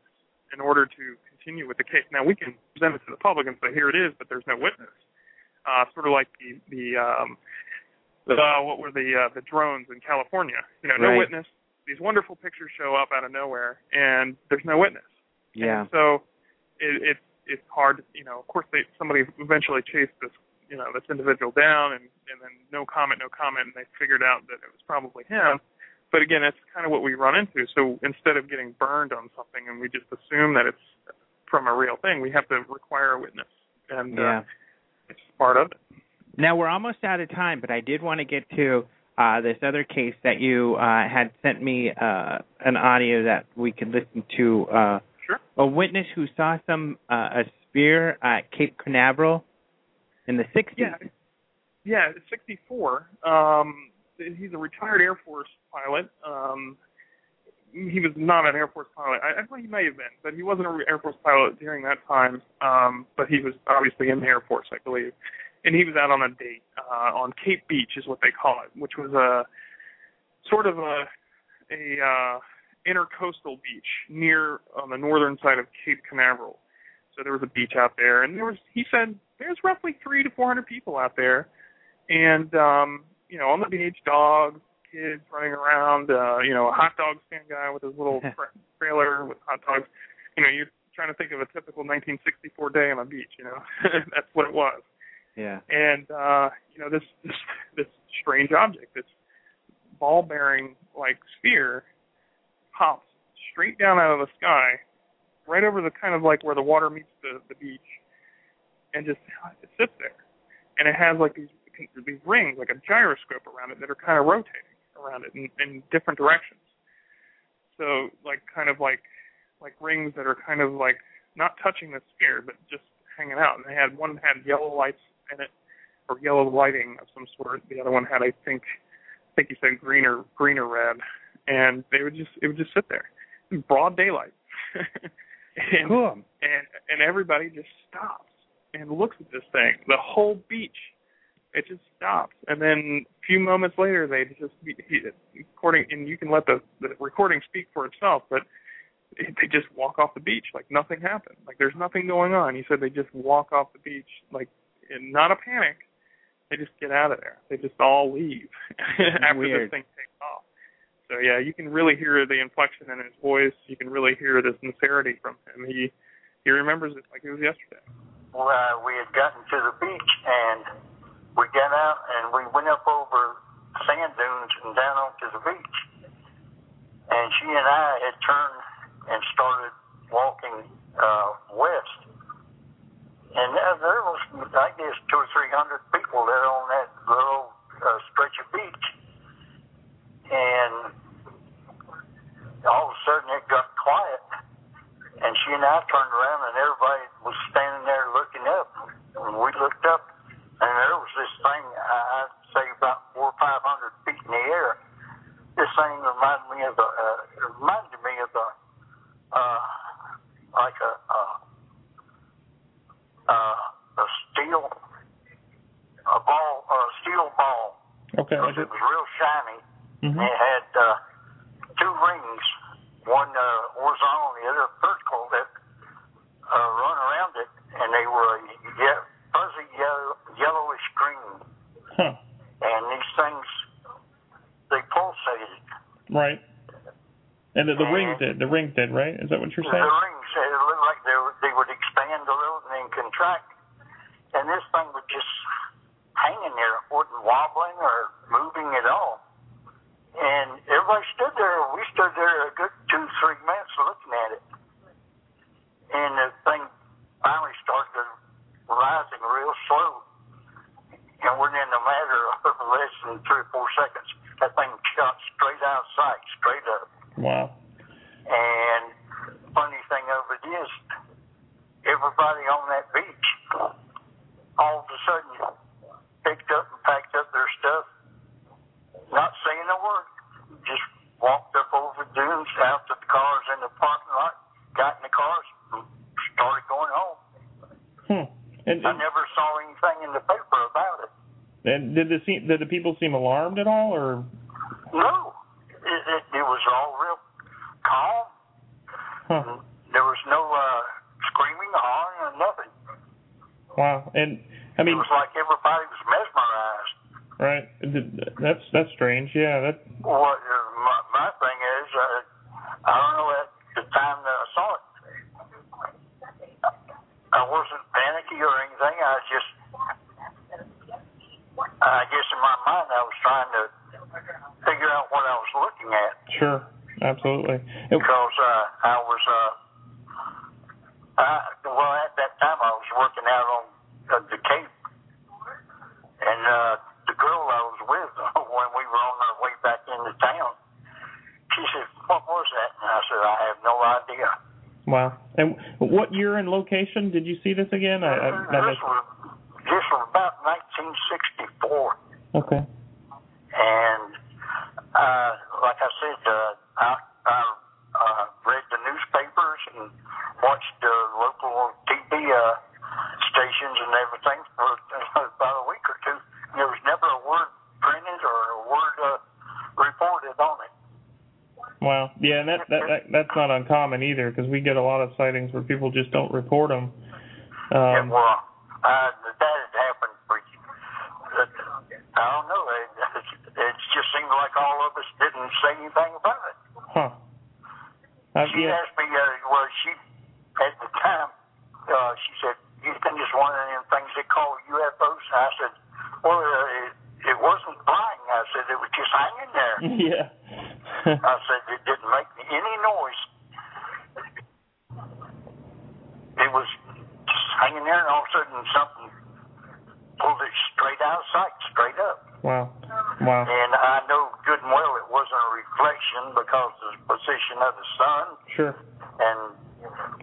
in order to continue with the case. Now we can present it to the public and say here it is, but there's no witness. Uh, sort of like the the um, the uh, what were the uh, the drones in California? You know, no Right. witness. These wonderful pictures show up out of nowhere, and there's no witness. Yeah. And so it, it's it's hard. You know, of course, they somebody eventually chased this you know this individual down, and and then no comment, no comment, and they figured out that it was probably him. But again, that's kind of what we run into. So instead of getting burned on something and we just assume that it's from a real thing, we have to require a witness, and Yeah. uh, it's part of it. Now we're almost out of time, but I did want to get to uh, this other case that you uh, had sent me uh, an audio that we could listen to. Uh, Sure. A witness who saw some uh, a spear at Cape Canaveral in the 60s. Yeah, yeah, it's 64. Um, he's a retired Air Force pilot. Um, he was not an Air Force pilot. I, I believe he may have been, but he wasn't an Air Force pilot during that time. Um, but he was obviously in the Air Force, I believe. And he was out on a date uh, on Cape Beach, is what they call it, which was a sort of a a uh, intercoastal beach near on the northern side of Cape Canaveral. So there was a beach out there, and there was he said there's roughly three to four hundred people out there, and um, you know on the beach, dogs, kids running around, uh, you know a hot dog stand guy with his little tra- trailer with hot dogs. You know you're trying to think of a typical 1964 day on a beach. You know that's what it was Yeah. and uh, you know this this this strange object, this ball bearing like sphere, pops straight down out of the sky, right over the kind of like where the water meets the the beach, and just it sits there, and it has like these these rings like a gyroscope around it that are kind of rotating around it in, in different directions. So like kind of like like rings that are kind of like not touching the sphere but just hanging out. And they had one had yellow lights in it or yellow lighting of some sort. The other one had I think I think he said green or green or red. And they would just it would just sit there in broad daylight. and Cool. and and everybody just stops and looks at this thing. The whole beach, it just stops, and then a few moments later, they just he, recording, and you can let the the recording speak for itself, but they just walk off the beach like nothing happened, like there's nothing going on. He said they just walk off the beach like in not a panic. They just get out of there. They just all leave after Weird. this thing takes off. So yeah, you can really hear the inflection in his voice. You can really hear the sincerity from him. He he remembers it like it was yesterday. Well, uh, we had gotten to the beach and we got out and we went up over sand dunes and down onto the beach. And she and I had turned and started walking uh, west. And uh, there was, I guess, two or three hundred people there on that little uh, stretch of beach. And all of a sudden it got quiet. And she and I turned around, and everybody was standing there looking up. And we looked up, this thing, I- I'd say about four or five hundred feet in the air. This thing reminded me of the, uh, it reminded me of the, uh, like a, uh, uh, a steel, a ball, a steel ball. Okay. Because it was real shiny. And it had uh, two rings, one uh, horizontal, the other vertical, that uh, run around it, and they were a ye- fuzzy yellow, yellowish green. Huh. And these things, they pulsated. Right. And the, the Uh, rings did. The ring did, right? Is that what you're saying? rings, it looked like they, were, they would expand a little and then contract. And this thing was just hanging there. It wasn't wobbling or moving at all. And everybody stood there. We stood there a good two, three minutes looking at it. And the thing finally started to rise crossing real slow. And within a matter of less than three or four seconds, that thing shot straight out of sight, straight up. Wow. And funny thing of it is, everybody on that beach all of a sudden picked up and packed up their stuff, not saying a word, just walked up over dunes, out to the cars in the parking lot, got in the cars, and started going home. Hmm. And, I never saw anything in the paper about it. and did the did the people seem alarmed at all, or? No, it, it, it was all real calm. Huh. There was no uh, screaming or hollering or nothing. Wow. And I mean, it was like everybody was mesmerized. right? th- That's that's strange. Yeah. That. What uh, my, my thing is, uh, I don't know at the time that I saw it, I wasn't panicky or anything. I was just, I guess in my mind, I was trying to figure out what I was looking at Sure. Absolutely. And- because uh, I was, uh, I, well, at that time I was working out on uh, the Cape, and uh, the girl I was with when we were on our way back into town, she said, "What was that?" And I said, "I have no idea." Wow. And what year and location did you see this again? I, I, I this was this was about 1964. Okay. And uh, like I said, uh, I, I uh, read the newspapers and watched the local TV uh, stations and everything for about a week or two. There was never a word printed or a word uh, reported on it. Wow. Yeah, and that, that, that that's not uncommon either because we get a lot of sightings where people just don't report them. Yeah, Um, well, uh, that had happened for. Uh, I don't know. It, it just seemed like all of us didn't say anything about it. huh. Uh, she yeah. asked me, uh, well, she, at the time, uh, she said, you think it's one of them things they call UFOs? And I said, well, uh, it, it wasn't flying. I said, it was just hanging there. yeah. I said, it didn't make any noise. It was just hanging there, and all of a sudden something pulled it straight out of sight, straight up. wow. Wow. And I know good and well it wasn't a reflection because of the position of the sun Sure. and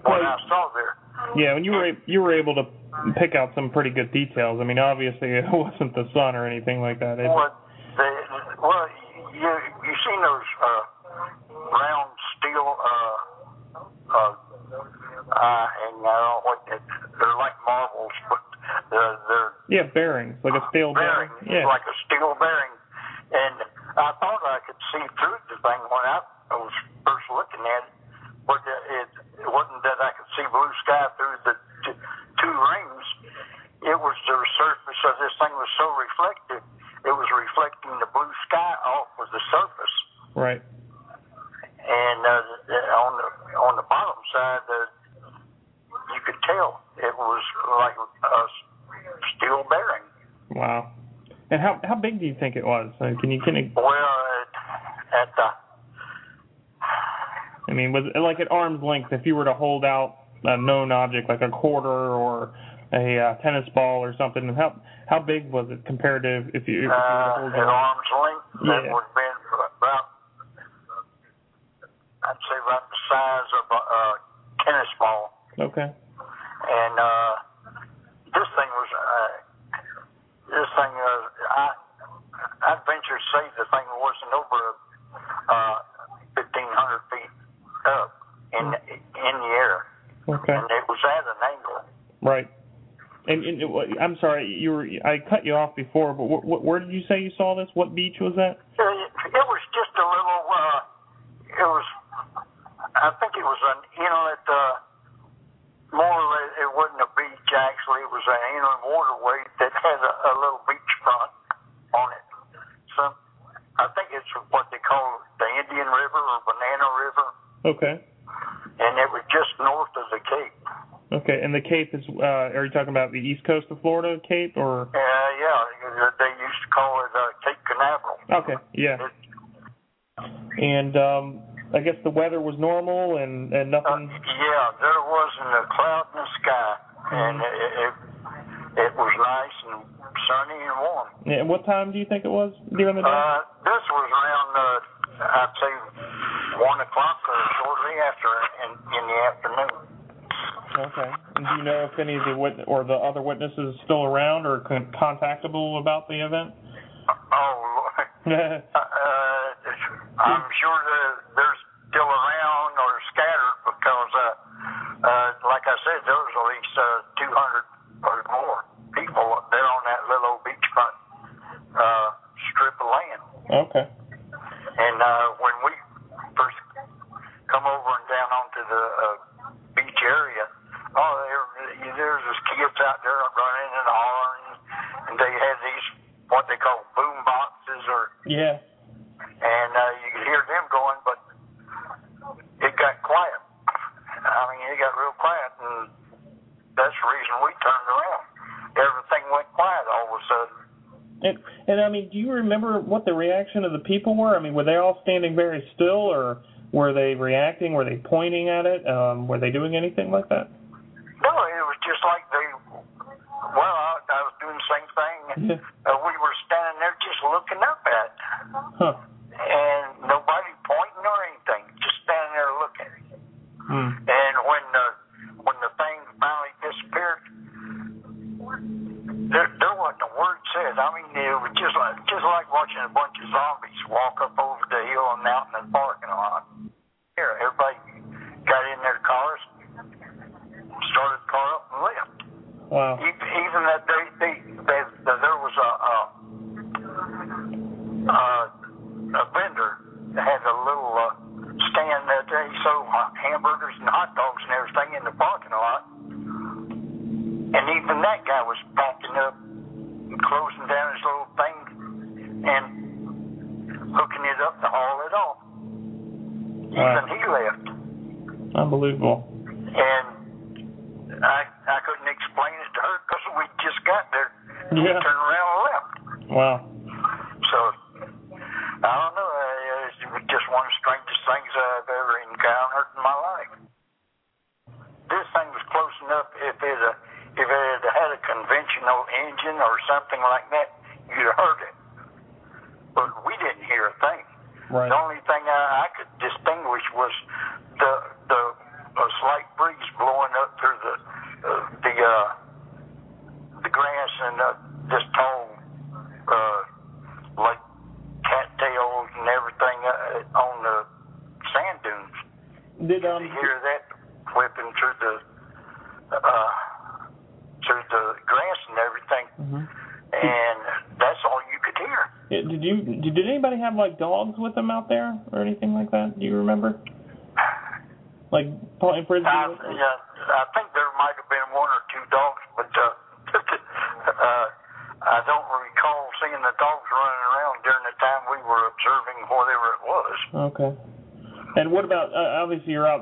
what Well, I saw there. Yeah, and you were a- you were able to pick out some pretty good details. I mean, obviously it wasn't the sun or anything like that. Well, the, well, you you seen those uh, round steel uh, uh, uh, and I don't know what they, they're like marbles, but they're they're yeah, bearings like a steel bearing. bearing, Yeah. like a steel bearing. And I thought I could see through the thing when I was first looking at it, but it, it wasn't that I could see blue sky through the t- two rings. It was the surface of this thing was so reflective, it was reflecting the blue sky off of the surface. Right. And uh, the- on the on the bottom side, uh, you could tell it was like a steel bearing. Wow. And how how big do you think it was? Uh, can you can you, Well, uh, at the I mean, was it like at arm's length? If you were to hold out a known object like a quarter or a uh, tennis ball or something, how how big was it compared to if you, if you uh, hold at arm's length, that Yeah. would have been about, I'd say about the size of a uh, tennis ball. Okay. And uh, this thing was, uh, this thing was, I, I'd venture to say the thing wasn't over uh, 1,500 feet up in in the air, Okay. and it was at an angle. Right. And, and I'm sorry, you were I cut you off before, but wh- wh- where did you say you saw this? What beach was that? It, it was just a little. Uh, it was. I think it was an inlet. Uh, more or less, it wasn't a beach. Actually, it was an inland waterway that had a, a little beach front on it. So, I think it's what they call the Indian River or Banana River, Okay. and it was just north of the Cape. Okay. And the Cape is uh are you talking about the east coast of Florida Cape or Uh, yeah, they used to call it uh, Cape Canaveral. Okay. Yeah. And um I guess the weather was normal and and Uh, nothing yeah, there wasn't a cloud in the sky, and it, it, it was nice and sunny and warm. Yeah, and what time do you think it was during the day? Uh, this was around, uh, I'd say, 1 o'clock or shortly after in, in the afternoon. Okay. And do you know if any of the wit- or the other witnesses still around or con- contactable about the event? Oh, Lord. uh, I'm sure that they're still around or scattered because, uh, uh, like I said, there was at least uh, 200 or more people there on that little old beachfront uh, strip of land. okay. And uh, when we first come over and down onto the uh, beach area, oh, there, there's just kids out there running and hollering, and they had these what they call boom boxes, or Yeah. and uh, you could hear them going, but it got quiet. I mean, it got real quiet, and that's the reason we turned around. Everything went quiet all of a sudden. And and I mean, do you remember what the reaction of the people were? I mean, were they all standing very still, or were they reacting? Were they pointing at it? Um, were they doing anything like that? No, it was just like they. Well, I, I was doing the same thing. Yeah. Uh, we were standing there just looking up. Huh.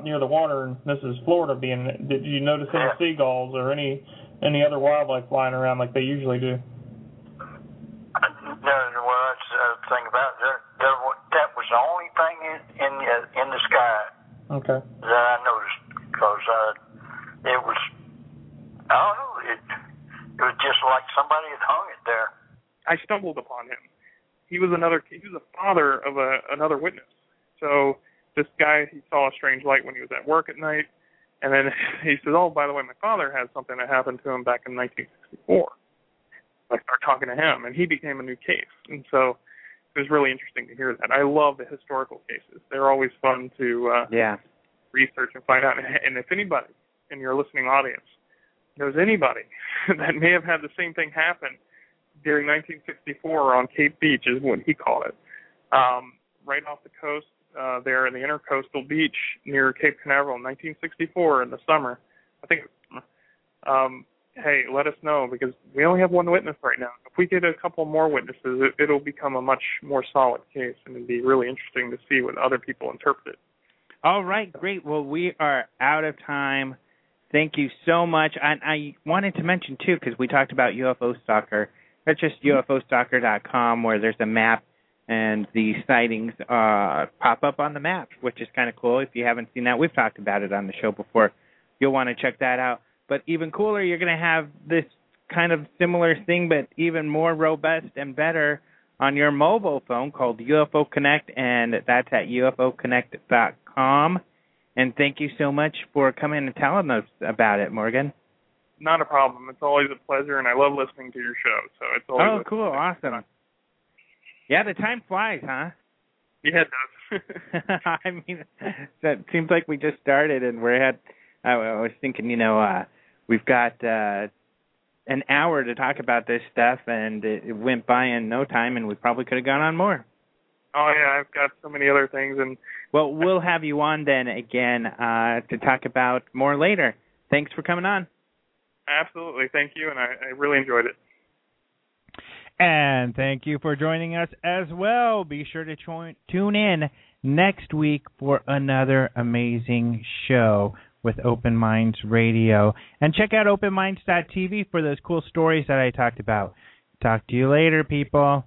Out near the water and this is Florida being did you notice any seagulls or any any other wildlife flying around like they usually do? No, well, that's the thing about it. There, there, that was the only thing in in the, in the sky Okay. that I noticed because uh, it was I don't know it it was just like somebody had hung it there. I stumbled upon him. He was another. He was the father of a another witness. So this guy, he saw a strange light when he was at work at night, and then he says, "Oh, by the way, my father had something that happened to him back in 1964." I start talking to him, and he became a new case. And so it was really interesting to hear that. I love the historical cases. They're always fun to uh, Yeah. research and find out. And if anybody in your listening audience knows anybody that may have had the same thing happen during 1964 on Cape Beach, is what he called it, um, right off the coast uh, there in the intercoastal beach near Cape Canaveral in 1964 in the summer. I think. Um, hey, let us know because we only have one witness right now. If we get a couple more witnesses, it, it'll become a much more solid case, and it'd be really interesting to see what other people interpret it. All right, great. Well, we are out of time. Thank you so much. And I wanted to mention too, because we talked about UFO Stalker. That's just UFOstalker.com, where there's a map and the sightings uh, pop up on the map, which is kind of cool. If you haven't seen that, we've talked about it on the show before. You'll want to check that out. But even cooler, you're going to have this kind of similar thing, but even more robust and better on your mobile phone called UFO Connect, and that's at UFOConnect.com. And thank you so much for coming and telling us about it, Morgan. Not a problem. It's always a pleasure, and I love listening to your show. So it's always oh, cool, awesome. Yeah, the time flies, huh? Yeah, it does. I mean, that seems like we just started, and we're at. I, I was thinking, you know, uh we've got uh an hour to talk about this stuff, and it, it went by in no time, and we probably could have gone on more. oh yeah, I've got so many other things, and Well, we'll have you on then again uh to talk about more later. Thanks for coming on. absolutely, thank you, and I, I really enjoyed it. And thank you for joining us as well. Be sure to join, tune in next week for another amazing show with Open Minds Radio. And check out openminds.tv for those cool stories that I talked about. Talk to you later, people.